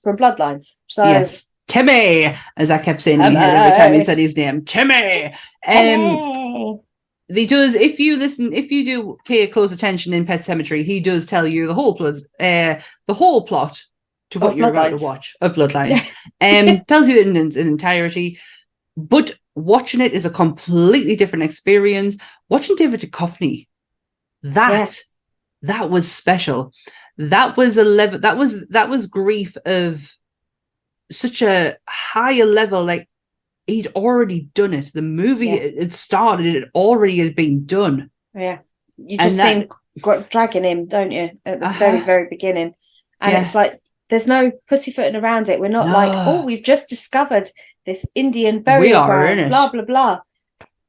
from bloodlines so yes, Timmy, as I kept saying head every time he said his name, Timmy. Um, hey. He does. If you listen, if you do pay close attention in Pet Sematary, he does tell you the whole plot, uh, the whole plot to what Of you're about to watch of Bloodlines. um, tells you it in, in entirety, but watching it is a completely different experience. Watching David Duchovny, that Yes. that was special. That was a level. That was that was grief of such a higher level. Like he'd already done it. The movie Yeah. it, it started. It already had been done. yeah you just that- see dragging him don't you at the very Uh-huh. very beginning and Yeah. it's like there's no pussyfooting around it we're not like oh we've just discovered this indian burial are ground in it. blah blah blah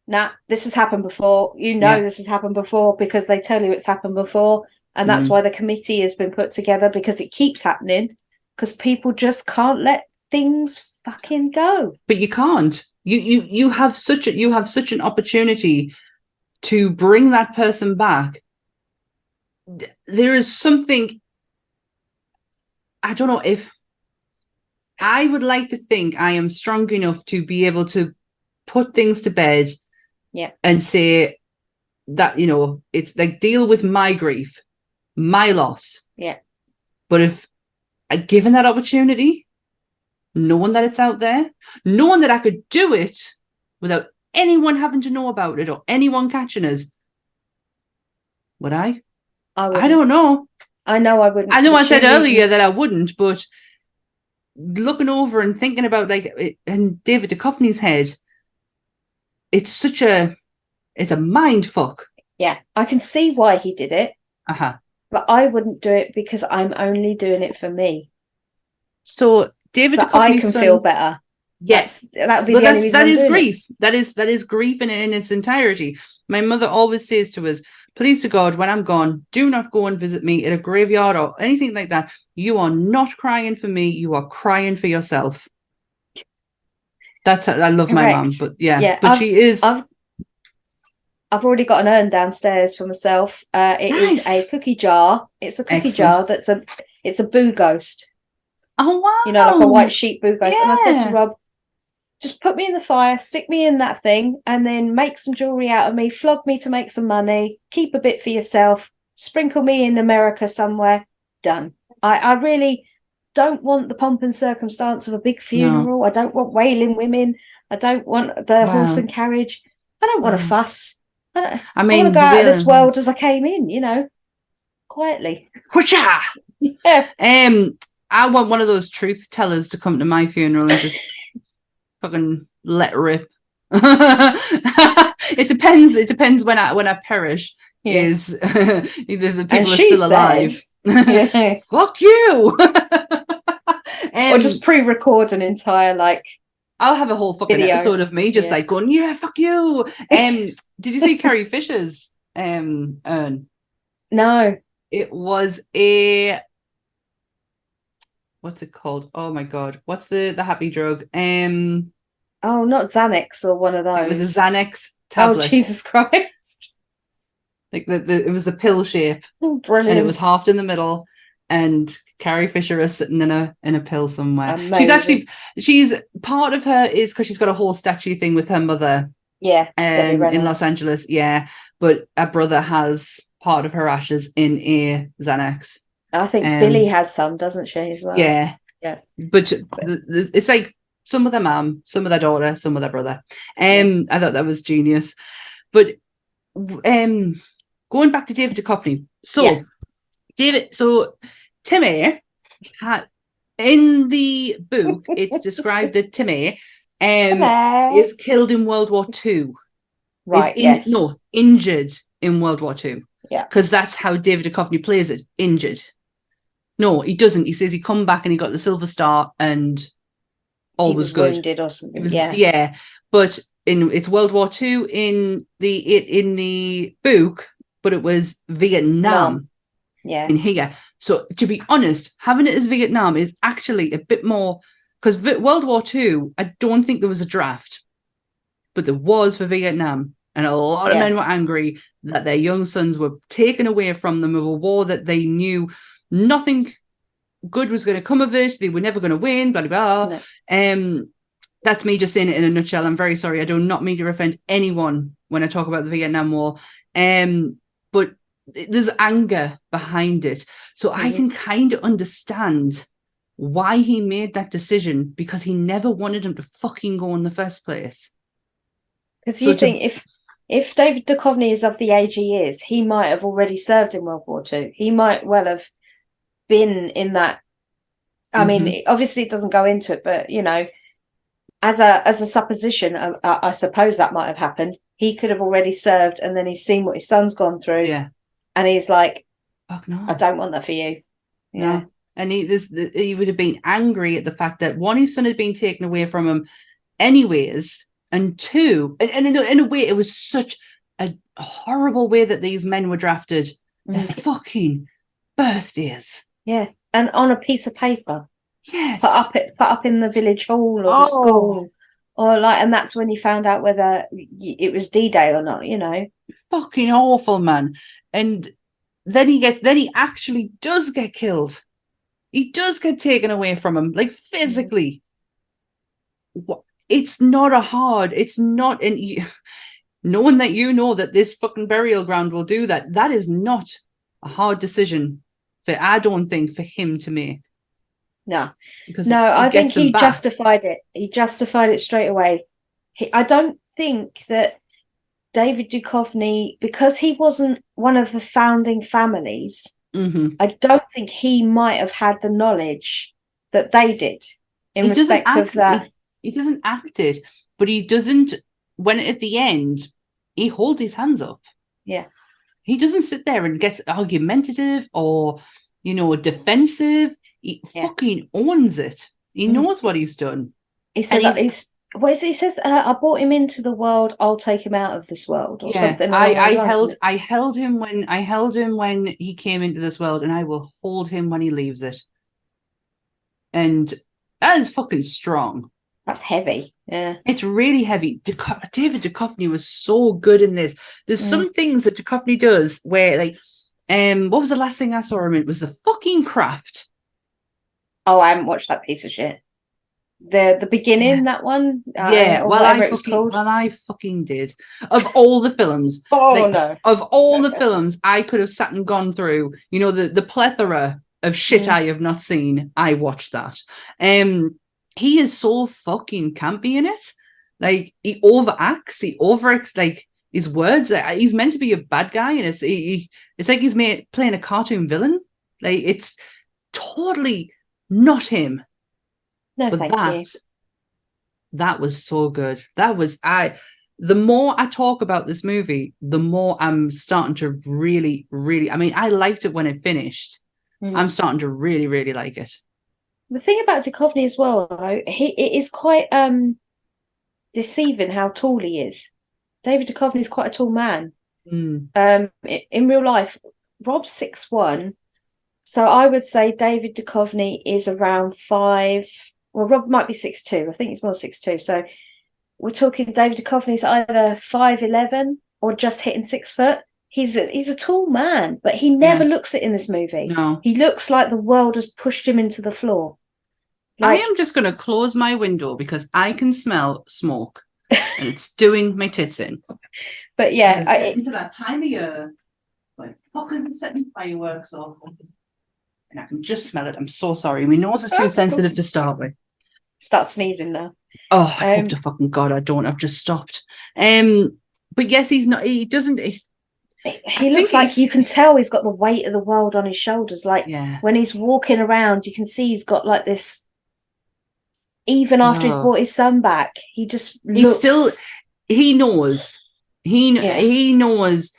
nah this has happened before you know Yeah. this has happened before because they tell you it's happened before and that's Mm. why the committee has been put together because it keeps happening because people just can't let things fucking go but you can't you you you have such a you have such an opportunity to bring that person back there is something i don't know if i would like to think i am strong enough to be able to put things to bed Yeah. and say that you know it's like deal with my grief my loss Yeah. but if I given that opportunity knowing that it's out there, knowing that I could do it without anyone having to know about it or anyone catching us. Would I? i, I don't know. i know i wouldn't I know I said earlier that I wouldn't, but looking over and thinking about like in David Duchovny's head, it's such a it's a mind fuck. Yeah, I can see why he did it, Uh huh. but I wouldn't do it because I'm only doing it for me. So David so I can son- feel better. Yes, That's, that would be the only reason that is doing it. grief. That is that is grief in, in its entirety. My mother always says to us, "Please to God, when I'm gone, do not go and visit me at a graveyard or anything like that. You are not crying for me. You are crying for yourself." That's I love my mum, but yeah, Yeah, but I've- she is. I've I've already got an urn downstairs for myself. Uh, it is Nice. a cookie jar. It's a cookie Excellent. jar that's a it's a boo ghost. Oh wow! You know, like a white sheet boo ghost. And I said to Rob, just put me in the fire, stick me in that thing, and then make some jewelry out of me, flog me to make some money, keep a bit for yourself, sprinkle me in America somewhere. Done. I, I really don't want the pomp and circumstance of a big funeral. I don't want wailing women. I don't want the horse and carriage. I don't want a Wow. fuss. I, don't, I I mean, want to go out of this world as I came in, you know, quietly. Whoocha! Yeah. Um, I want one of those truth tellers to come to my funeral and just fucking let rip. it depends. It depends when I when I perish. Yeah. Is either the people And are still alive? Yeah. Fuck you. or Um, just pre-record an entire like I'll have a whole fucking video. episode of me just Yeah. like going, yeah, fuck you. Um, did you see Carrie Fisher's um urn? no It was a what's it called? Oh my god, what's the the happy drug? Um, oh not xanax or one of those it was a Xanax tablet. oh jesus christ Like the, the it was a pill shape, Oh, brilliant and it was halved in the middle. And Carrie Fisher is sitting in a in a pill somewhere. She's actually she's part of her is because she's got a whole statue thing with her mother yeah um, in Los Angeles. Yeah, but her brother has part of her ashes in a Xanax. I think um, billy has some doesn't she as well Yeah. Yeah. But it's like some with their mom, some with their daughter, some with their brother. Um, I thought that was genius. But um, going back to David Duchovny. So, Yeah. David, so Timmy had in the book, it's described that Timmy um, Hello. is killed in World War Two. right in- yes No, injured in World War Two. Yeah. Because that's how David Duchovny plays it, injured. No, he doesn't. He says he come back and he got the Silver Star and all he was, was good. wounded or something was- yeah yeah. But in it's World War Two in the it in the book, but it was Vietnam yeah in here. So to be honest, having it as Vietnam is actually a bit more because World War Two, I don't think there was a draft, but there was for Vietnam, and a lot of Yeah. men were angry that their young sons were taken away from them of a war that they knew nothing good was going to come of it. They were never going to win. Blah blah blah. No. Um, that's me just saying it in a nutshell. I'm very sorry. I do not mean to offend anyone when I talk about the Vietnam War. Um, but there's anger behind it. So I Mhm. can kind of understand why he made that decision because he never wanted him to fucking go in the first place. because So you to- think if if david Duchovny is of the age he is he might have already served in world war Two. he might well have been in that i mean Mhm. it- obviously it doesn't go into it but you know as a as a supposition I, I suppose that might have happened he could have already served and then he's seen what his son's gone through Yeah. and he's like Fuck no. i don't want that for you yeah No. And he this he would have been angry at the fact that one, his son had been taken away from him anyways, and two, and, and in, a, in a way, it was such a horrible way that these men were drafted. Their Mm. fucking birthdays. Yeah and on a piece of paper Yes. put up it put up in the village hall or Oh. school or like and that's when you found out whether it was d-day or not you know fucking awful, man. And then he get then he actually does get killed. He does get taken away from him, like physically. Wha- It's not a hard. It's not and you, knowing that you know that this fucking burial ground will do that. That is not a hard decision for I don't think for him to make. no Because no it i think he back. justified it he justified it straight away he, i don't think that david Duchovny, because he wasn't one of the founding families Mhm. i don't think he might have had the knowledge that they did in He respect of that He, he doesn't act it, but he doesn't. When at the end, he holds his hands up. Yeah. He doesn't sit there and get argumentative or, you know, defensive. He Yeah. fucking owns it. He Mm. knows what he's done. He said that he's-. What is it? He says, uh, "I brought him into the world. I'll take him out of this world," or Yeah, something. I, I held I held him when I held him when he came into this world, and I will hold him when he leaves it. And that is fucking strong. That's heavy. Yeah. It's really heavy. Duco- David Duchovny was so good in this. There's Mm. some things that Duchovny does where, like, um, what was the last thing I saw him in? It was the fucking craft. Oh, I haven't watched that piece of shit. The the beginning, that one. uh, yeah, well, I was fucking, well, I fucking did. Of all the films, Oh like, no. of all the films I could have sat and gone through, you know, the the plethora of shit Mm. I have not seen, I watched that. Um, he is so fucking campy in it. Like he overacts, he overacts like his words. Like, he's meant to be a bad guy, and it's he, he- it's like he's made playing a cartoon villain. Like it's totally not him. No, But thank that you. that was so good. That was I. The more I talk about this movie, the more I'm starting to really, really. I mean, I liked it when it finished. Mm. I'm starting to really, really like it. The thing about Duchovny as well, though, he it is quite um deceiving how tall he is. David Duchovny is quite a tall man. Mm. Um, in real life, Rob's six one, so I would say David Duchovny is around five. Well, Rob might be six two. I think he's more six two. So we're talking David Duchovny's either five eleven or just hitting six foot. He's a, he's a tall man, but he never looks it in this movie. No, He looks like the world has pushed him into the floor. I am just going to close my window because I can smell smoke, and it's doing my tits in. but yeah, I, into that time of year, like fuckers are setting fireworks off, and I can just smell it. I'm so sorry. My nose is too cool. sensitive to start with. start sneezing now. Oh, I Um, hope to fucking God I don't. I've just stopped. Um, but yes, he's not. He doesn't. He, He looks like you can tell he's got the weight of the world on his shoulders. Like yeah, when he's walking around, you can see he's got like this. Even after he's Oh. brought his son back, he just he looks. still- he knows. He Yeah. he knows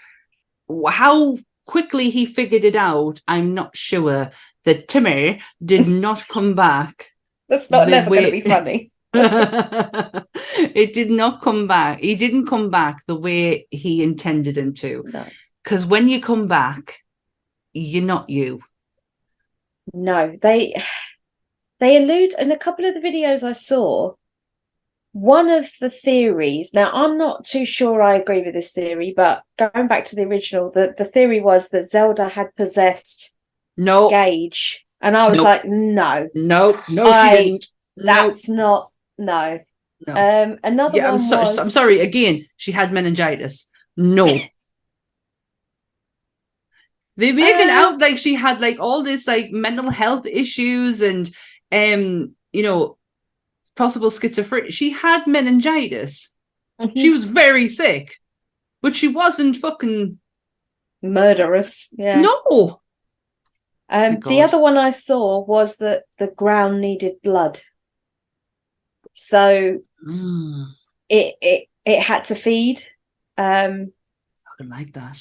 how quickly he figured it out. I'm not sure that Timmy did not come back. That's not never going to be funny. it did not come back. He didn't come back the way he intended him to. No, Because when you come back, you're not you. no, they they allude in a couple of the videos I saw. One of the theories. Now, I'm not too sure I agree with this theory, but going back to the original, the, the theory was that Zelda had possessed No, Gage, and I was Nope. like, no, no, no, I- she didn't. That's not no. no. Um, another yeah, one I'm, so, was I'm sorry. Again, she had meningitis. No. they make it Uh, out like she had like all this like mental health issues and um, you know, possible schizophrenia. She had meningitis. Mhm. She was very sick, but she wasn't fucking murderous. Yeah. no. um, my the other one I saw was that the ground needed blood, so Mm, it it it had to feed. Um, fucking like that.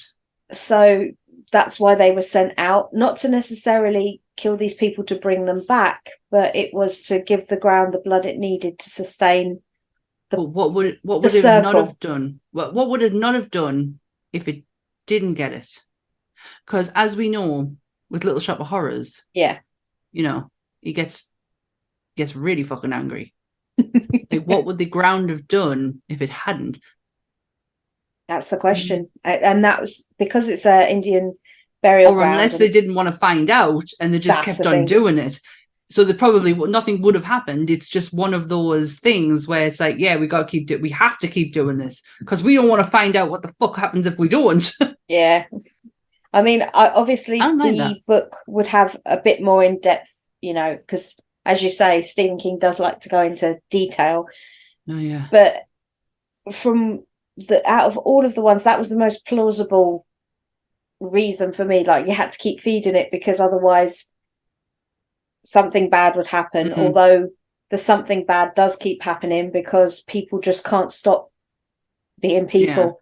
so that's why they were sent out, not to necessarily kill these people to bring them back, but it was to give the ground the blood it needed to sustain. The- but what would it, what would it not have done? What what would it not have done if it didn't get it? Because as we know, with Little Shop of Horrors, Yeah. you know, he gets gets really fucking angry. like, what would the ground have done if it hadn't? That's the question, A- and that was because it's a Indian burial or unless they didn't want to find out and they just kept the on thing. doing it. So they probably nothing would have happened. It's just one of those things where it's like, yeah, we got to keep do- we have to keep doing this because we don't want to find out what the fuck happens if we don't. Yeah. I mean, I, obviously, I the book would have a bit more in depth, you know, because as you say, Stephen King does like to go into detail. oh yeah, But from the out of all of the ones, that was the most plausible reason for me. Like, you had to keep feeding it because otherwise something bad would happen. Mhm. Although the something bad does keep happening because people just can't stop being people,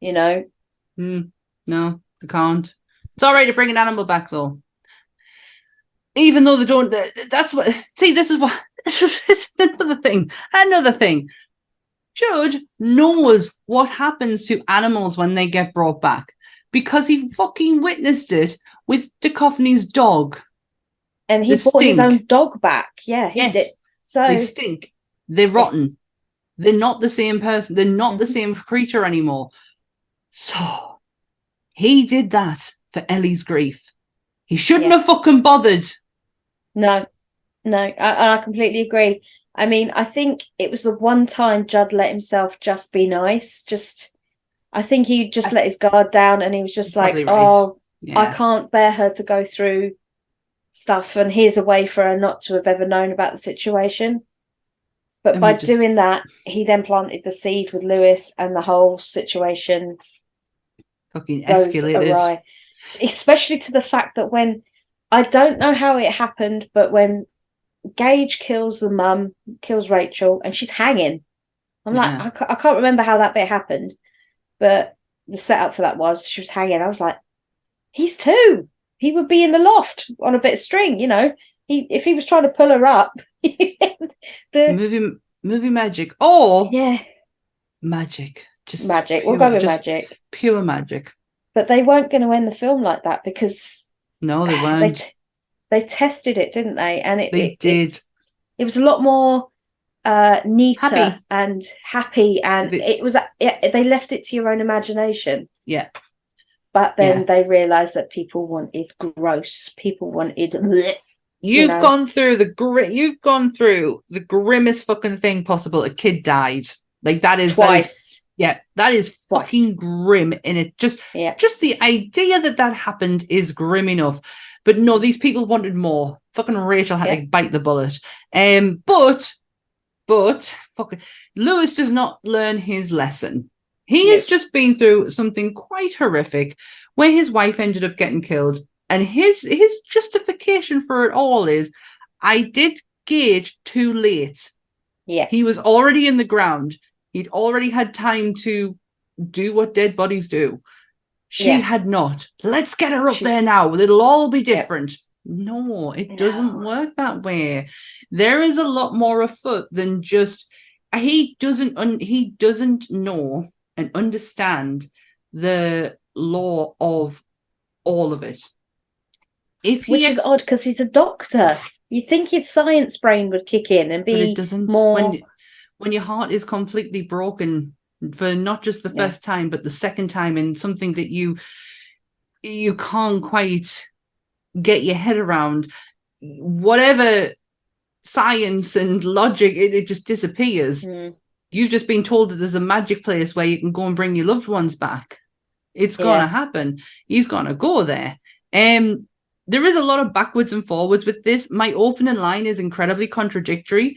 you know. Mm. No, they can't. It's all right to bring an animal back though. Even though they don't, th- th- that's what. See, this is what. This is, this is another thing. Another thing. judd knows what happens to animals when they get brought back because he fucking witnessed it with Duchovny's dog. And he The brought his own dog back. Yeah, he Yes. did. So They stink. They're rotten. They're not the same person. They're not the Mhm. same creature anymore. So he did that for Ellie's grief. He shouldn't Yeah. have fucking bothered. No, no, I, I completely agree. I mean, I think it was the one time Judd let himself just be nice. Just, I think he just I- let his guard down, and he was just like, right. "Oh, Yeah. I can't bear her to go through stuff, and here's a way for her not to have ever known about the situation." But And by just- doing that, he then planted the seed with Louis, and the whole situation fucking escalated. Especially to the fact that when I don't know how it happened, but when Gage kills the mum, kills Rachel, and she's hanging, I'm like, Yeah. I, ca- I can't remember how that bit happened, but the setup for that was she was hanging. I was like, he's two. He would be in the loft on a bit of string, you know. He if he was trying to pull her up, the Movie movie magic. Or yeah, magic. Just magic. We'll pure- go with magic. Pure magic. But they weren't going to end the film like that because No, they they weren't. t- they tested it, didn't they? And it they it, did. It, it was a lot more uh neater Happy. and happy, and it was it, they left it to your own imagination. Yeah. But then Yeah. they realized that people wanted gross. People wanted. bleh. You've know. gone through the you've gone through the grimmest fucking thing possible. A kid died. Like that is that is- twice. yeah, that is Twice. fucking grim. And it just Yeah. just the idea that that happened is grim enough. But no, these people wanted more. Fucking Rachel had Yeah. to bite the bullet. Um, but but fucking Louis does not learn his lesson. He has just been through something quite horrific where his wife ended up getting killed. And his his justification for it all is I did Gage too late. Yes. He was already in the ground. He'd already had time to do what dead bodies do. She Yeah. had not. Let's get her up She- there now. It'll all be different. No, it doesn't No. work that way. There is a lot more afoot than just he doesn't un, he doesn't know and understand the law of all of it. If he Which is odd because he's a doctor. You think his science brain would kick in and but be it doesn't more. when when your heart is completely broken for not just the Yeah. first time but the second time and something that you you can't quite get your head around whatever science and logic it, it just disappears. Mm, you've just been told that there's a magic place where you can go and bring your loved ones back. It's Yeah. gonna happen. He's gonna go there. Um there is a lot of backwards and forwards with this. My opening line is incredibly contradictory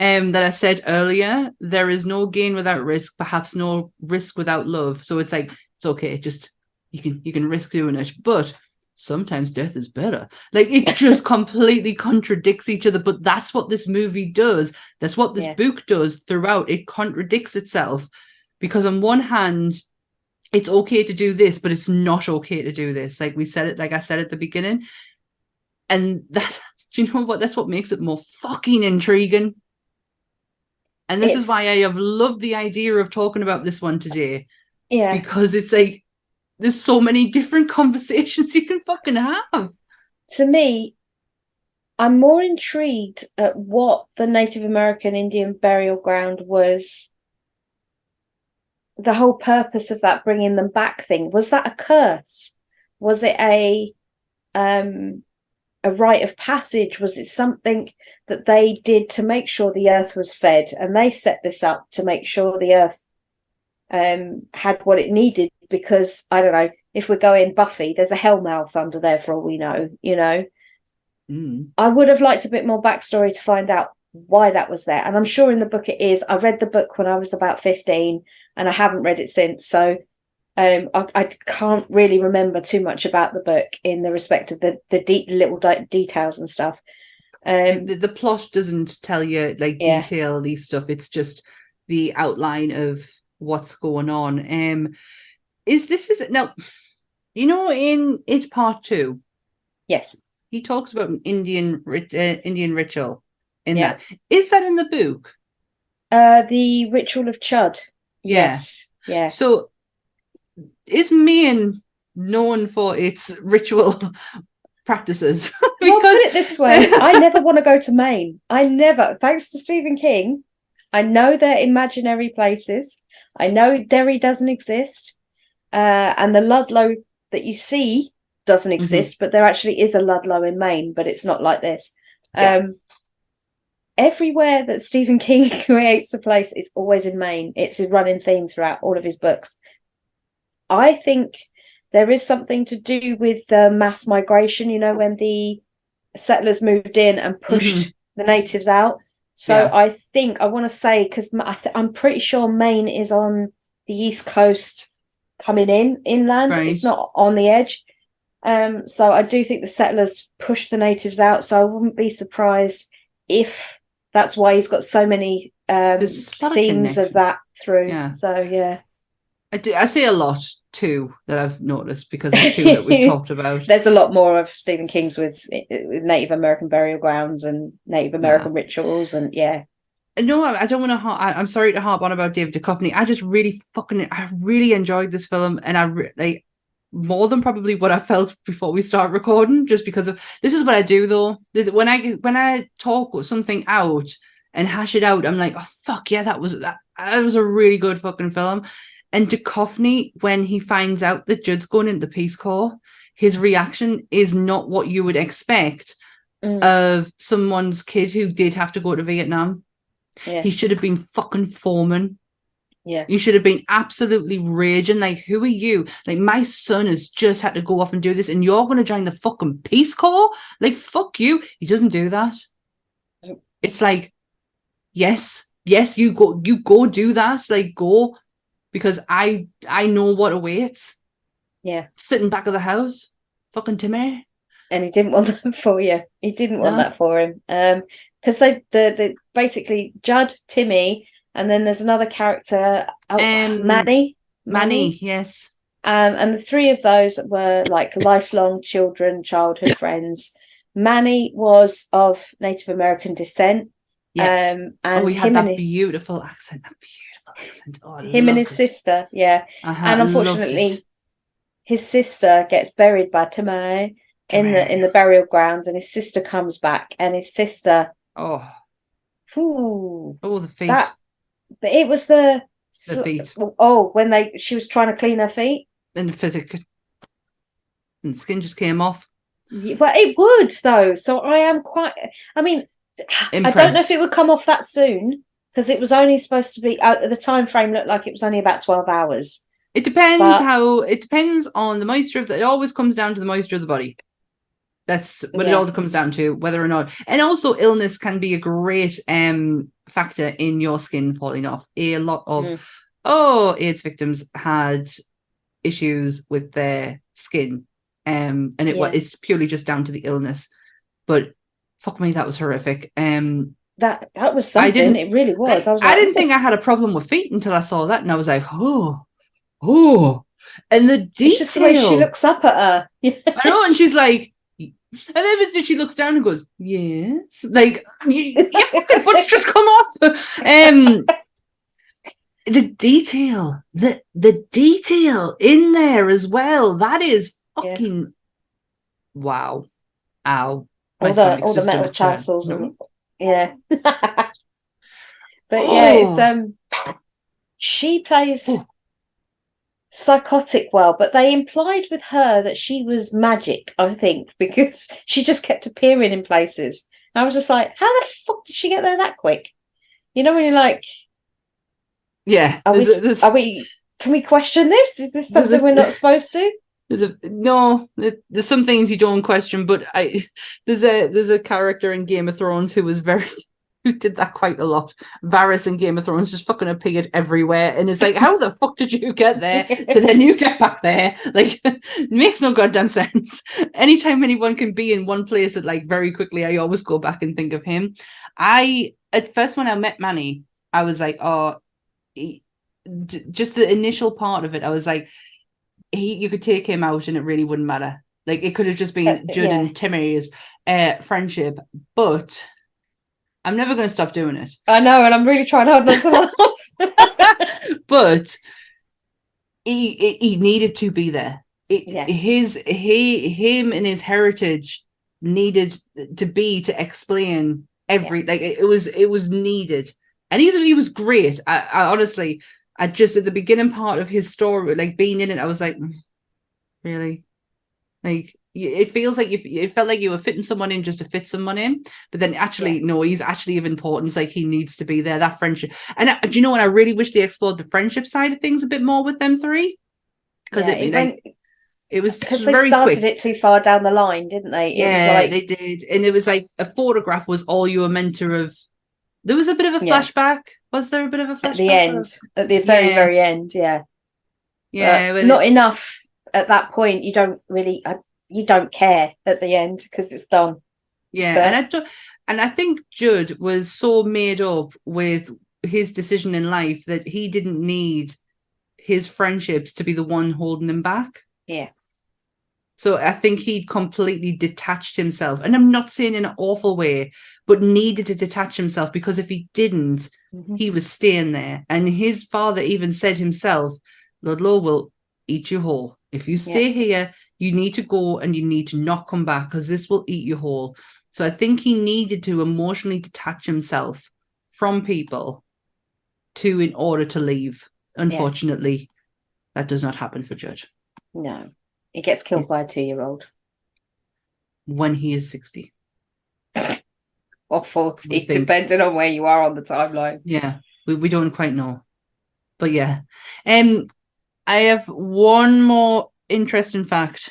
um that i said earlier. There is no gain without risk perhaps no risk without love. So it's like it's okay just you can you can risk doing it. But sometimes death is better. Like it just completely contradicts each other but that's what this movie does. That's what this Yeah. book does throughout. It contradicts itself because on one hand it's okay to do this but it's not okay to do this. Like we said it like i said at the beginning. And that's do you know what? That's what makes it more fucking intriguing. And this is why i have loved the idea of talking about this one today. Yeah. because it's like there's so many different conversations you can fucking have to me, I'm more intrigued at what the Native American Indian burial ground was. The whole purpose of that bringing them back thing was that a curse? Was it a um a rite of passage? Was it something that they did to make sure the earth was fed? And they set this up to make sure the earth um had what it needed because I don't know if we're going Buffy, there's a hellmouth under there for all we know, you know. Mm. I would have liked a bit more backstory to find out why that was there. And I'm sure in the book it is. I read the book when I was about 15 and I haven't read it since. So um, I, I can't really remember too much about the book in the respect of the, the deep little de- details and stuff. Um, the, the plot doesn't tell you like Yeah. detail these stuff it's just the outline of what's going on um is this is now you know, in It Part Two, Yes. he talks about Indian uh, Indian ritual. In Yeah. that, is that in the book? Uh, the ritual of Chud. Yes. Yeah. So, is Maine known for its ritual practices? well, put it this way: I never want to go to Maine. I never. Thanks to Stephen King, I know they're imaginary places. I know Derry doesn't exist, uh, and the Ludlow that you see doesn't Mm-hmm. exist. But there actually is a Ludlow in Maine, but it's not like this. Yeah. Um, everywhere that Stephen King creates a place is always in Maine. It's a running theme throughout all of his books. I think there is something to do with the mass migration. You know, when the settlers moved in and pushed the natives out. So Mm-hmm. Yeah. I think I want to say because I'm pretty sure Maine is on the east coast, coming in inland. It's not on the edge. Um, so I do think the settlers pushed the natives out. So I wouldn't be surprised if that's why he's got so many um, There's just a lot of themes of that through. Yeah. So yeah, I do. I say a lot too that I've noticed because it's two that we've talked about. there's a lot more of Stephen King's with, with Native American burial grounds and Native American rituals, and yeah, No, I don't want to. I, I'm sorry to harp on about David Duchovny. I just really fucking, I really enjoyed this film, and I re- like more than probably what I felt before we start recording. Just because of this is what I do though. This, when I when I talk something out and hash it out, I'm like, oh fuck yeah, that was that. That was a really good fucking film. And Duchovny, when he finds out that Judd's going into the Peace Corps, his reaction is not what you would expect Mm. of someone's kid who did have to go to Vietnam. Yeah, He should have been fucking foreman. yeah, You should have been absolutely raging. Like, who are you? Like, my son has just had to go off and do this, and you're going to join the fucking Peace Corps? Like, fuck you. He doesn't do that. It's like, yes, yes, you go, you go do that. Like, go, because I, I know what awaits. yeah. Sitting back of the house, fucking Timmy. And he didn't want that for you. He didn't want No. that for him. Um, because they the the basically Judd, Timmy, and then there's another character, oh, Um, Manny, Manny, yes. Um, and the three of those were like lifelong children, childhood friends. Manny was of Native American descent. Yeah. Um, and oh, he had that his, beautiful accent. That beautiful accent. Oh, I him and his it. sister, yeah. Uh-huh, and unfortunately, his sister gets buried by Timmy in the in the burial grounds, and his sister comes back, and his sister, oh, ooh, oh, the feet. that but it was the, The feet. Oh, when they she was trying to clean her feet. and the physical and skin just came off. Yeah, But it would though, so I am quite. I mean, I don't know if it would come off that soon because it was only supposed to be. Uh, the time frame looked like it was only about twelve hours. It depends But- how it depends on the moisture of the it always comes down to the moisture of the body. That's what it all comes down to, whether or not and also illness can be a great um factor in your skin falling off. A lot of Mm. oh AIDS victims had issues with their skin. Um and it Yeah. it's purely just down to the illness. But fuck me, that was horrific. Um That that was I something. didn't- it really was. I was. I like, didn't think I had a problem with feet until I saw that, and I was like, oh, oh, and the detail. It's just the way she looks up at her. I know, and she's like, and then she looks down and goes, yes, like you, your fucking foot's just come off. Um, the detail, the the detail in there as well. That is Yeah. fucking wow, ow. All the all the metal tassels and yeah. but yeah, it's Oh. um. She plays Oh. Psychotic well, but they implied with her that she was magic. I think because she just kept appearing in places. And I was just like, how the fuck did she get there that quick? You know when you're like, Yeah, are we? there's a- there's- Are we? Can we question this? Is this There's a- something we're not supposed to? There's a no. There's some things you don't question, but I there's a there's a character in Game of Thrones who was very who did that quite a lot. Varys in Game of Thrones just fucking appeared everywhere, and it's like, how the fuck did you get there? So then you get back there, like it makes no goddamn sense. Anytime anyone can be in one place at like very quickly, I always go back and think of him. I at first when I met Manny, I was like, oh, he- just the initial part of it, I was like he you could take him out and it really wouldn't matter. Like it could have just been Uh, Judd yeah. and Timmy's uh, friendship, but I'm never going to stop doing it. I know, and I'm really trying hard not to laugh. but he he- he needed to be there. It- Yeah. His he him and his heritage needed to be to explain every like it it was it was needed, and he's he was great. I, I honestly, I just at the beginning part of his story, like being in it, I was like, "Mm, really, like. It feels like you it felt like you were fitting someone in just to fit someone in, but then actually no, he's actually of importance. Like he needs to be there. That friendship, and I, do you know what? I really wish they explored the friendship side of things a bit more with them three, because Yeah, it, it like, it was because they very started quick. it too far down the line, didn't they? It yeah, like they did, and it was like a photograph was all you were meant to have. There was a bit of a Yeah. flashback. Was there a bit of a flashback at the end, at the very, Yeah. very end. Yeah, Yeah, not it- enough at that point. You don't really, uh, you don't care at the end because it's done. Yeah, But- and I do, and I think Judd was so made up with his decision in life that he didn't need his friendships to be the one holding him back. Yeah. So I think he completely detached himself, and I'm not saying in an awful way, but needed to detach himself because if he didn't, mm-hmm. he was staying there. And his father even said himself, Ludlow will eat you whole. If you stay here, you need to go and you need to not come back because this will eat you whole. So I think he needed to emotionally detach himself from people to in order to leave. Unfortunately, that does not happen for Judd No, he gets killed by a two-year-old when he is 60. or forty, think- depending on where you are on the timeline. Yeah, we, we don't quite know. But yeah. Um I have one more interesting fact.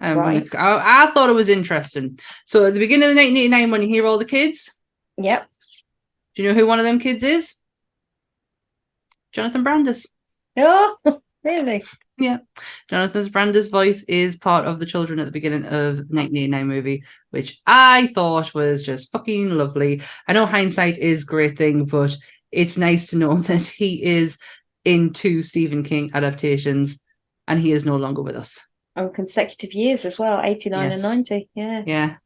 Um, Right. I, I thought it was interesting. So at the beginning of the 1989, when you hear all the kids, Yep. do you know who one of them kids is? Jonathan Brandis. Oh, really? Yeah. Jonathan Brandis' voice is part of the children at the beginning of the 1989 movie, which I thought was just fucking lovely. I know hindsight is a great thing, but it's nice to know that he is in two Stephen King adaptations and he is no longer with us. On consecutive years as well, 89 and 90. Yeah. Yeah.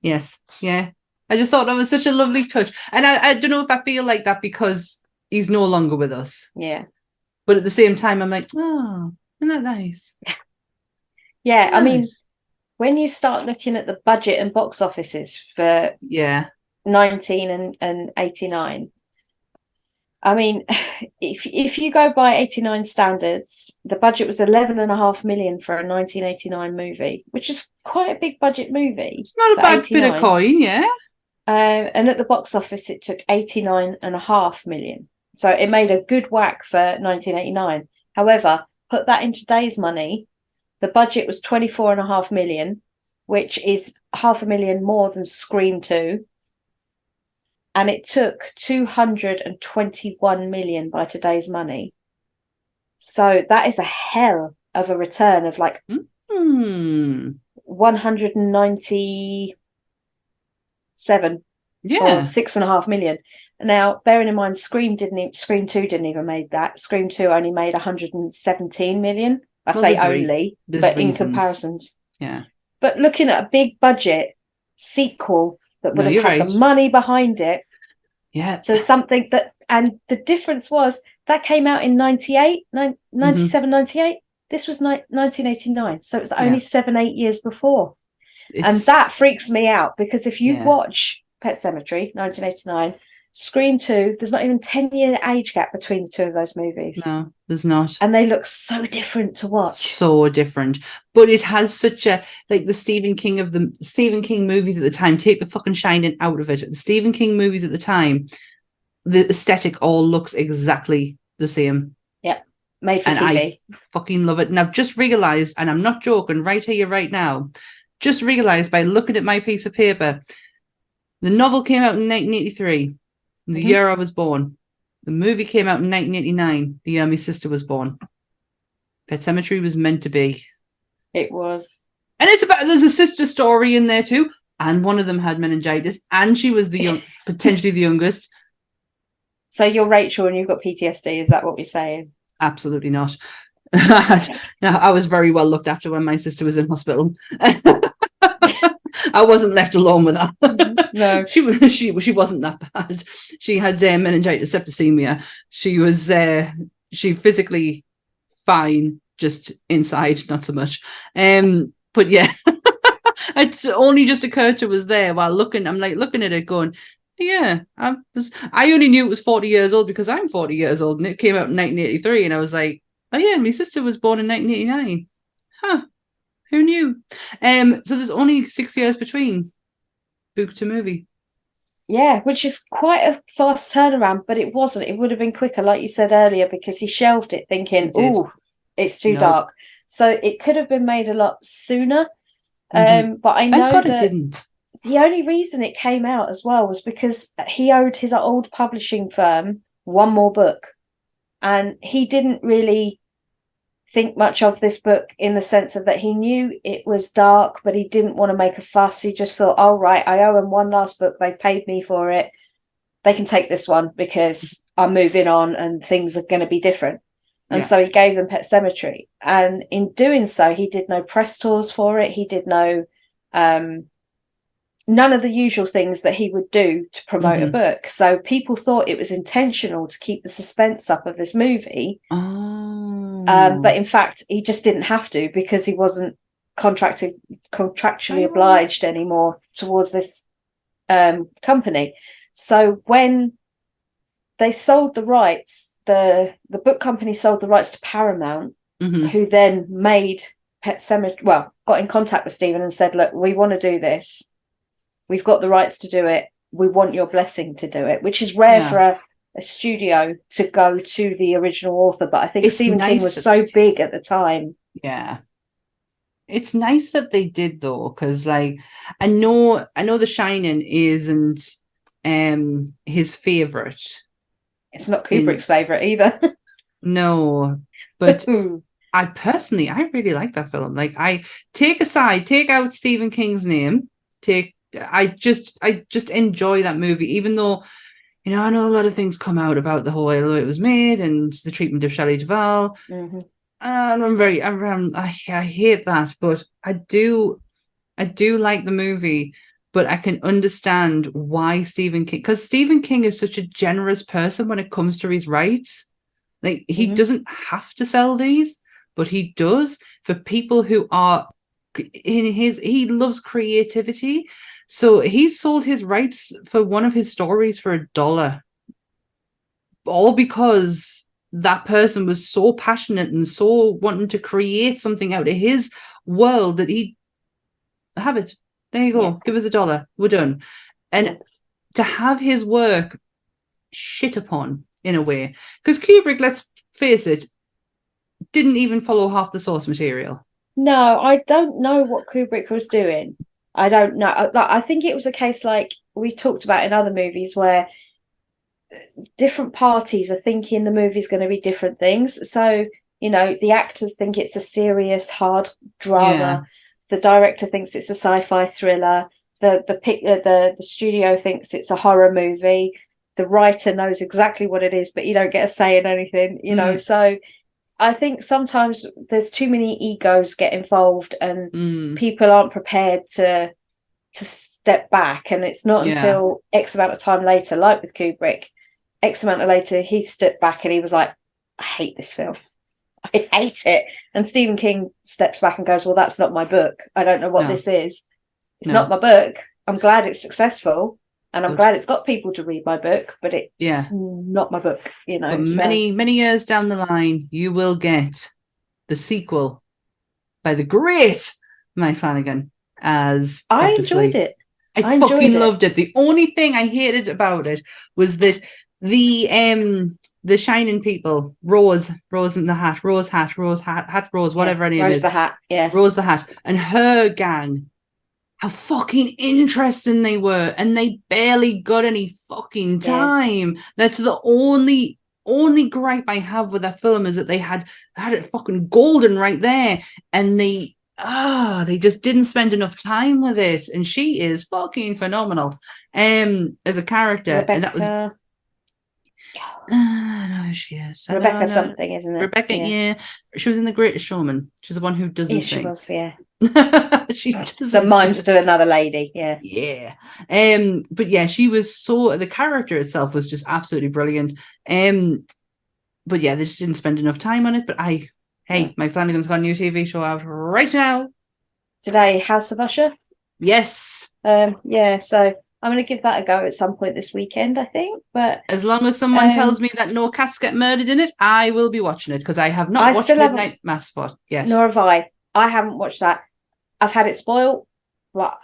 Yes. Yeah. I just thought that was such a lovely touch. And I, I don't know if I feel like that because he's no longer with us. Yeah. But at the same time, I'm like, oh, isn't that nice? Yeah. I mean, when you start looking at the budget and box offices for yeah. 19 and, and 89 i mean if if you go by 89 standards the budget was 11 and a half million for a 1989 movie which is quite a big budget movie It's not a bad bit of coin, yeah. um, and at the box office it took 89 and a half million. So it made a good whack for 1989 however put that in today's money the budget was 24 and a half million which is half a million more than scream 2 and it took 221 million by today's money so that is a hell of a return of like Hmm. 197 or Yeah. six and a half million. Now, bearing in mind, Scream didn't even, Scream Two didn't even made that. Scream Two only made 117 million. I Well, say re- only, there's but in comparisons. Yeah. But looking at a big budget sequel that would No, have had right. the money behind it, Yeah. so something that, and the difference was that came out in 98, nine- Mm-hmm. 97, 98. This was ni- 1989, so it was only Yeah. seven, eight years before and that freaks me out because if you Yeah. watch Pet Sematary 1989 Scream 2 there's not even 10 year age gap between the two of those movies no, there's not. and they look so different to watch So different. But it has such a like the Stephen King of the Stephen King movies at the time, take the fucking shining out of it. The Stephen King movies at the time, the aesthetic all looks exactly the same. Yep. Made for and TV I fucking love it. And I've just realized, and I'm not joking, right here, right now, just realized by looking at my piece of paper, the novel came out in 1983, the Mhm. year I was born. The movie came out in 1989, the year my sister was born. Pet Sematary was meant to be. it was And it's about, there's a sister story in there too. And one of them had meningitis, and she was the young, potentially the youngest. so you're Rachel and you've got PTSD is that what you're saying Absolutely not. no, I was very well looked after when my sister was in hospital. I wasn't left alone with her. No. she was she she wasn't that bad. She had uh, meningitis, septicemia. She was uh, she physically fine, just inside not so much. Um, but yeah, it's only just occurred to us there while looking. I'm like looking at it, going, yeah. I was. I only knew it was 40 years old because I'm 40 years old, and it came out in 1983, and I was like, oh yeah, my sister was born in 1989. Huh. Who knew? Um, so there's only six years between book to movie. Yeah, which is quite a fast turnaround, but it wasn't. It would have been quicker, like you said earlier, because he shelved it thinking, oh, it's too No. dark. So it could have been made a lot sooner. Mhm. Um, but I Thank know God it that didn't. the only reason it came out as well was because he owed his old publishing firm one more book. And he didn't really think much of this book in the sense of that he knew it was dark, but he didn't want to make a fuss. He just thought, oh, right, I owe him one last book. They paid me for it. They can take this one because I'm moving on and things are going to be different. And Yeah. so he gave them Pet Sematary. And in doing so, he did no press tours for it. He did no um none of the usual things that he would do to promote Mhm. a book. So people thought it was intentional to keep the suspense up of this movie. Oh. Um, but in fact, he just didn't have to because he wasn't contracted contractually obliged anymore towards this um, company. So when they sold the rights, the the book company sold the rights to Paramount, Mhm. who then made Pet Sematary. Well, got in contact with Stephen and said, "Look, we want to do this. We've got the rights to do it. We want your blessing to do it," which is rare Yeah. for a, a studio to go to the original author. But I think It's Stephen King was so big at the time. Yeah. It's nice that they did though, because like I know I know The Shining isn't um his favorite. It's not Kubrick's favorite either. No, but I personally I really like that film. Like I take aside, take out Stephen King's name, take I just I just enjoy that movie, even though you know I know a lot of things come out about the whole way it was made and the treatment of Shelley Duvall. Mhm. And I'm very, I'm, I, I hate that, but I do, I do like the movie, but I can understand why Stephen King, because Stephen King is such a generous person when it comes to his rights. Like he Mhm. doesn't have to sell these, but he does for people who are in his. He loves creativity, so he sold his rights for one of his stories for a dollar, all because that person was so passionate and so wanting to create something out of his world that he have it. There you go. Yeah. Give us a dollar. We're done. And to have his work shit upon in a way, because Kubrick, let's face it, didn't even follow half the source material. No, I don't know what Kubrick was doing. I don't know. I- Like, I think it was a case like we talked about in other movies where different parties are thinking the movie's going to be different things. So, you know, the actors think it's a serious, hard drama. Yeah. The director thinks it's a sci-fi thriller. The the pic, uh, the the studio thinks it's a horror movie. The writer knows exactly what it is, but you don't get a say in anything. You know, so I think sometimes there's too many egos get involved, and Mm, people aren't prepared to to step back. And it's not Yeah. until X amount of time later, like with Kubrick, X amount of later, he stepped back and he was like, "I hate this film." I hate it. And Stephen King steps back and goes, Well, that's not my book. I don't know what No. this is. It's No. not my book. I'm glad it's successful and I'm Good. glad it's got people to read my book, but it's Yeah. not my book, you know. so- many, many years down the line, you will get the sequel by the great Mike Flanagan as I Dr. enjoyed Sleep. it. I, I enjoyed fucking it. loved it. The only thing I hated about it was that the um the shining people, Rose, Rose in the hat, Rose hat, Rose hat, hat Rose, whatever her name Rose is, the Hat. Yeah. Rose the hat, and her gang. How fucking interesting they were, and they barely got any fucking Yeah. time. That's the only only gripe I have with that film is that they had had it fucking golden right there, and they ah they just didn't spend enough time with it. And she is fucking phenomenal, um, as a character, and that was Rebecca- I know she is. I know, I Rebecca know. something, isn't it? Rebecca, yeah. She was in The Greatest Showman. She's the one who doesn't Yeah, she was, yeah. she doesn't The mimes to another lady, yeah. yeah um but yeah she was so the character itself was just absolutely brilliant um but yeah they just didn't spend enough time on it but i hey mike flanagan's got a new tv show out right now Today, House of Usher. yes Um, yeah, so I'm going to give that a go at some point this weekend, I think. But as long as someone Um, tells me that no cats get murdered in it i will be watching it because i have not I watched midnight mass for yet nor have I. I haven't watched that. I've had it spoiled, but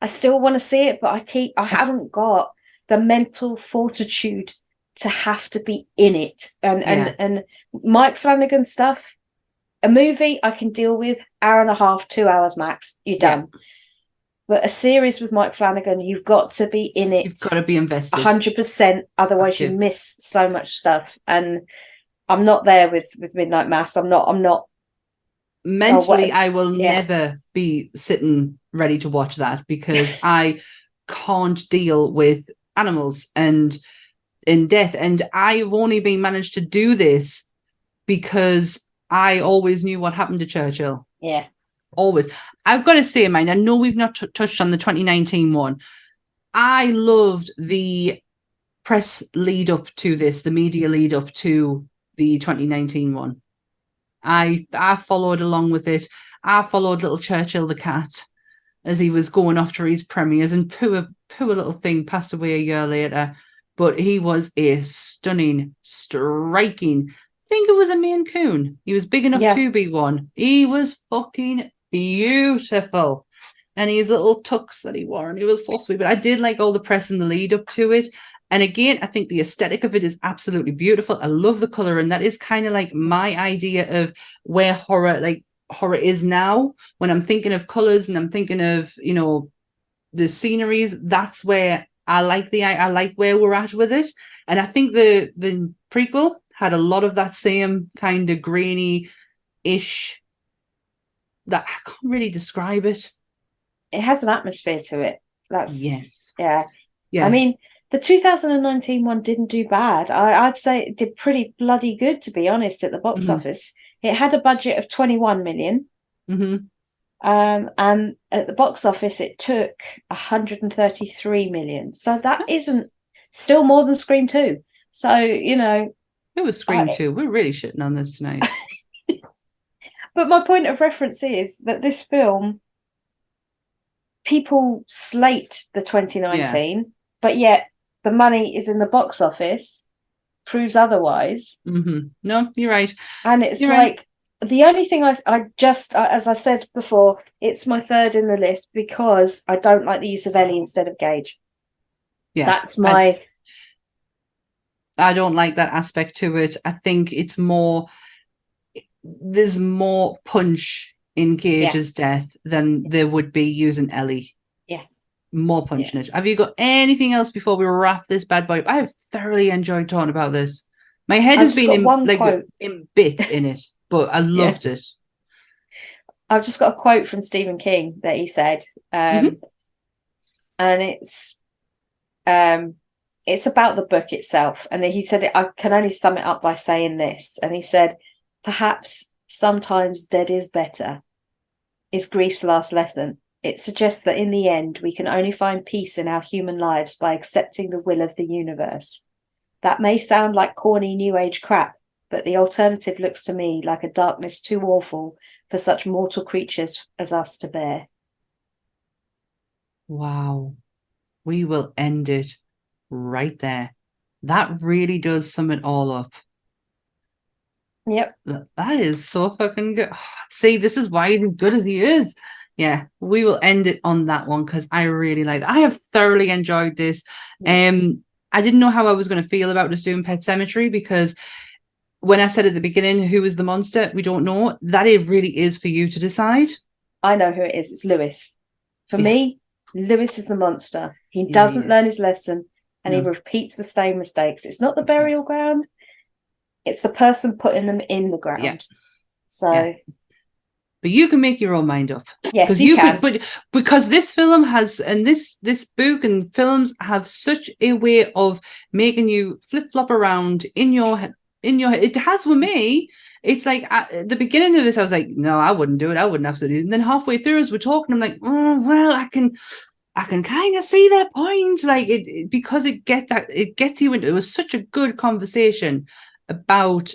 I still want to see it. But I keep, I haven't got the mental fortitude to have to be in it. And Yeah. and and Mike Flanagan stuff, a movie I can deal with, hour and a half, two hours max. You're Yeah. done. But a series with Mike Flanagan, you've got to be in it. you've got to be invested hundred percent. Otherwise, you miss so much stuff. And I'm not there with with Midnight Mass. I'm not. I'm not. Mentally what- i will yeah. never be sitting ready to watch that because i can't deal with animals and in death. And i've only been managed to do this because i always knew what happened to churchill. Yeah. always. I've got to say mine i know we've not t- touched on the 2019 one. I loved the press lead up to this the media lead up to the 2019 one i i followed along with it i followed little churchill the cat as he was going off to his premieres and poor poor little thing passed away a year later but he was a stunning striking I think it was a Maine Coon. He was big enough Yeah. to be one. He was fucking beautiful. And his little tux that he wore, and he was so sweet. But I did like all the press and the lead up to it. And again, I think the aesthetic of it is absolutely beautiful. I love the color, and that is kind of like my idea of where horror, like horror, is now. When I'm thinking of colors and I'm thinking of, you know, the sceneries, that's where I like the I, I like where we're at with it. And I think the the prequel had a lot of that same kind of grainy ish that I can't really describe it. It has an atmosphere to it. That's Yes. Yeah. Yeah. I mean, the 2019 one didn't do bad. I, I'd say it did pretty bloody good, to be honest, at the box Mhm. office. It had a budget of 21 million. hmm Um, and at the box office, it took 133 million. So that isn't still more than Scream 2. So, you know, It was Scream I- 2. We're really shitting on this tonight. but my point of reference is that this film, people slate the 2019, but yet the money is in the box office, proves otherwise. hmm No, you're right. And it's You're right. like the only thing I, I just, as I said before, it's my third in the list because I don't like the use of Ellie instead of Gage. Yeah. That's my. I don't like that aspect to it. I think it's more there's more punch in Gage's death than there would be using Ellie. Yeah. More punch it. Have you got anything else before we wrap this bad boy? I have thoroughly enjoyed talking about this. My head I've has been in, like quote. in bits in it, but I loved it. I've just got a quote from Stephen King that he said, um, Mm-hmm. and it's um, it's about the book itself. And he said, I can only sum it up by saying this. And he said, perhaps sometimes dead is better. Is grief's last lesson. It suggests that in the end, we can only find peace in our human lives by accepting the will of the universe. That may sound like corny new age crap, but the alternative looks to me like a darkness too awful for such mortal creatures as us to bear. Wow. We will end it right there. That really does sum it all up. Yep. That is so fucking good. See, this is why he's as good as he is. Yeah, we will end it on that one because I really like I have thoroughly enjoyed this. Um, I didn't know how I was going to feel about just doing Pet Sematary because when I said at the beginning who is the monster, we don't know. That it really is for you to decide. I know who it is. It's Louis. For Yeah. me, Louis is the monster. He he doesn't learn his lesson and he repeats the same mistakes. It's not the burial ground, it's the person putting them in the ground. Yeah. So. But you can make your own mind up. Yes, because you, can. could, but because this film has and this this book and films have such a way of making you flip flop around in your in your head. It has with me. It's like at the beginning of this, I was like, no, I wouldn't do it. I wouldn't have to do it. And then halfway through, as we're talking, I'm like, oh well, I can. I can kind of see their point, like it it- because it get that it gets you into. It was such a good conversation about,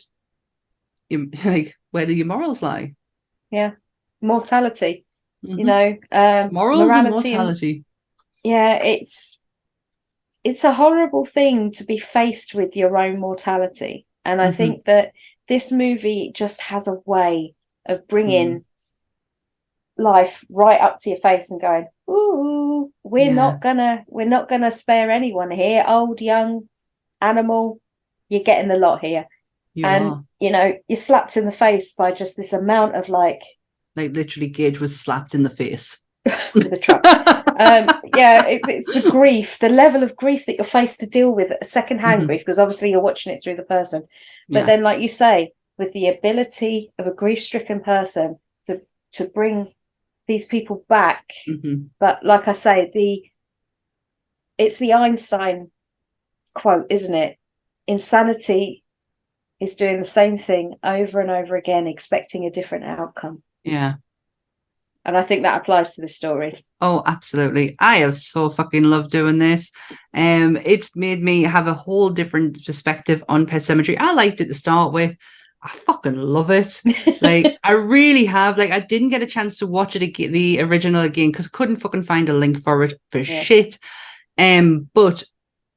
like where do your morals lie? Mortality, you Mhm. know, um, morals and morality and- mortality. yeah it's it's a horrible thing to be faced with your own mortality and i Mhm. think that this movie just has a way of bringing life right up to your face and going ooh we're Yeah. not gonna we're not gonna spare anyone here old young animal you're getting the lot here You and are. you know you're slapped in the face by just this amount of like Like literally, Gage was slapped in the face. with a truck um yeah it, it's the grief the level of grief that you're faced to deal with a secondhand Mhm. grief because obviously you're watching it through the person but Yeah. then like you say with the ability of a grief-stricken person to to bring these people back Mhm. but like i say the it's the einstein quote isn't it insanity is doing the same thing over and over again expecting a different outcome Yeah. and i think that applies to this story Oh, absolutely. I have so fucking loved doing this. Um, it's made me have a whole different perspective on Pet Sematary. I liked it to start with. I fucking love it. Like I really have. Like I didn't get a chance to watch it again, the original again, because couldn't fucking find a link for it for Yeah. shit. Um, but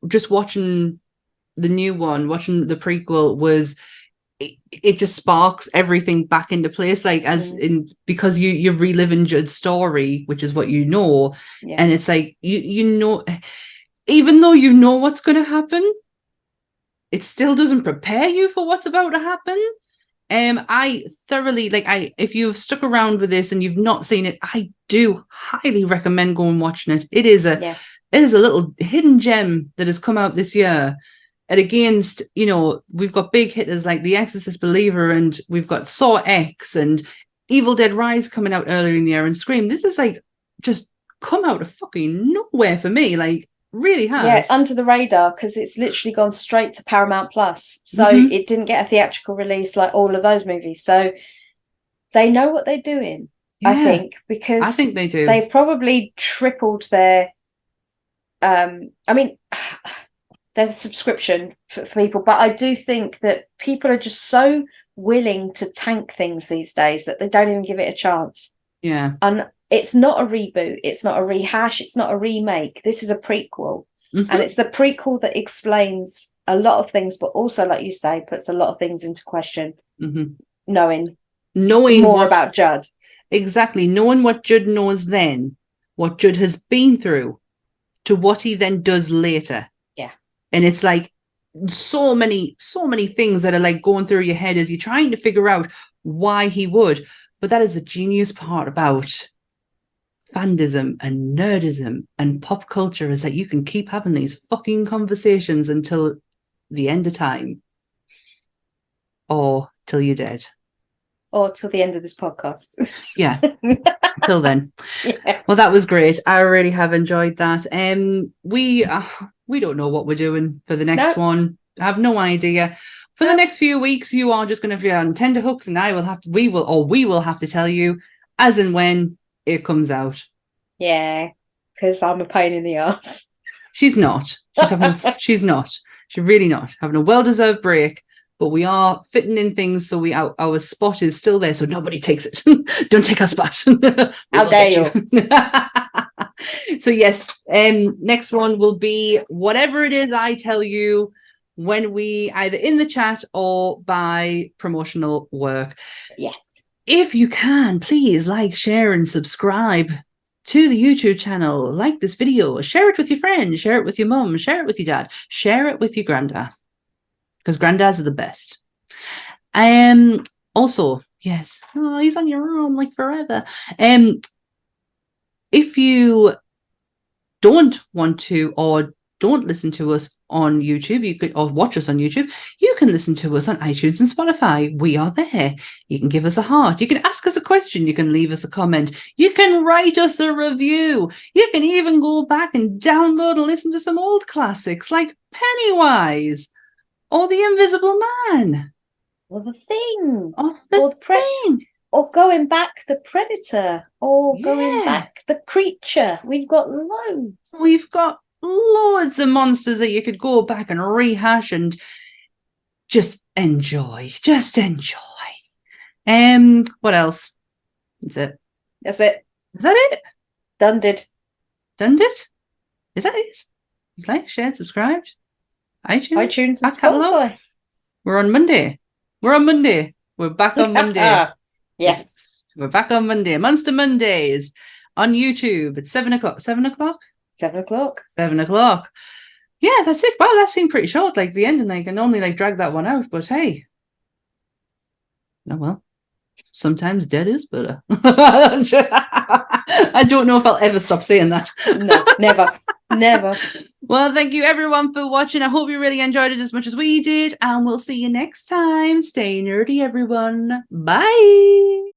just watching the new one, watching the prequel was it, it just sparks everything back into place. Like as Mm. in because you you're reliving Judd's story, which is what you know, yeah and it's like you you know even though you know what's going to happen it still doesn't prepare you for what's about to happen um i thoroughly like i if you've stuck around with this and you've not seen it i do highly recommend going watching it it is a Yeah. it is a little hidden gem that has come out this year and against you know we've got big hitters like the exorcist believer and we've got saw x and evil dead rise coming out earlier in the year and scream this is like just come out of fucking nowhere for me like really has Yeah, under the radar because it's literally gone straight to Paramount Plus. So Mhm. it didn't get a theatrical release like all of those movies. So they know what they're doing, I think, because i think they do they've probably tripled their um I mean their subscription for, for people, but I do think that people are just so willing to tank things these days that they don't even give it a chance. yeah And it's not a reboot, it's not a rehash, it's not a remake. This is a prequel Mhm. and it's the prequel that explains a lot of things but also like you say puts a lot of things into question Mhm. knowing knowing more what about judd exactly knowing what judd knows then what judd has been through to what he then does later. And it's like so many so many things that are like going through your head as you're trying to figure out why he would. But that is the genius part about fandism and nerdism and pop culture is that you can keep having these fucking conversations until the end of time or till you're dead. Or till the end of this podcast. Yeah. Till then. Yeah. Well that was great. I really have enjoyed that. Um we uh, we don't know what we're doing for the next No. one. I have no idea. For the next few weeks you are just going to be on tender hooks and i will have to we will or we will have to tell you as and when it comes out. Yeah because i'm a pain in the ass she's not. She's having she's not. She's really not. Having a well-deserved break but we are fitting in things so we our, our spot is still there so nobody takes it. Don't take our spot How dare you. so yes um next one will be whatever it is i tell you when we either in the chat or by promotional work. Yes. If you can, please like, share, and subscribe to the YouTube channel. Like this video, share it with your friends, share it with your mum, share it with your dad, share it with your granddad, because granddads are the best. Um. Also, yes, oh, he's on your arm like forever. Um. If you don't want to or don't listen to us on YouTube, you could or watch us on YouTube, you can listen to us on iTunes and Spotify. We are there. You can give us a heart. You can ask us a question. You can leave us a comment. You can write us a review. You can even go back and download and listen to some old classics like Pennywise or The Invisible Man Or the thing, or The Or Pre- Thing. or going back the predator, or Yeah. going back the creature. We've got loads. We've got loads of monsters that you could go back and rehash and just enjoy. Just enjoy. Um, what else? That's it. That's it. Is that it? Done. Did. Done did? Is that it? Like, shared, subscribed. iTunes. iTunes and? Spotify. We're on Monday. We're on Monday. We're back on Monday. yes. We're back on Monday. Monster Mondays on YouTube at seven o'clock. Seven o'clock? Seven o'clock. Seven o'clock. Yeah, that's it. Wow, that seemed pretty short. Like the ending, I can normally like drag that one out, but hey. Oh well. Sometimes dead is better. I don't know if I'll ever stop saying that. No, never. Never. Well, thank you everyone for watching. I hope you really enjoyed it as much as we did, and we'll see you next time. Stay nerdy, everyone. Bye.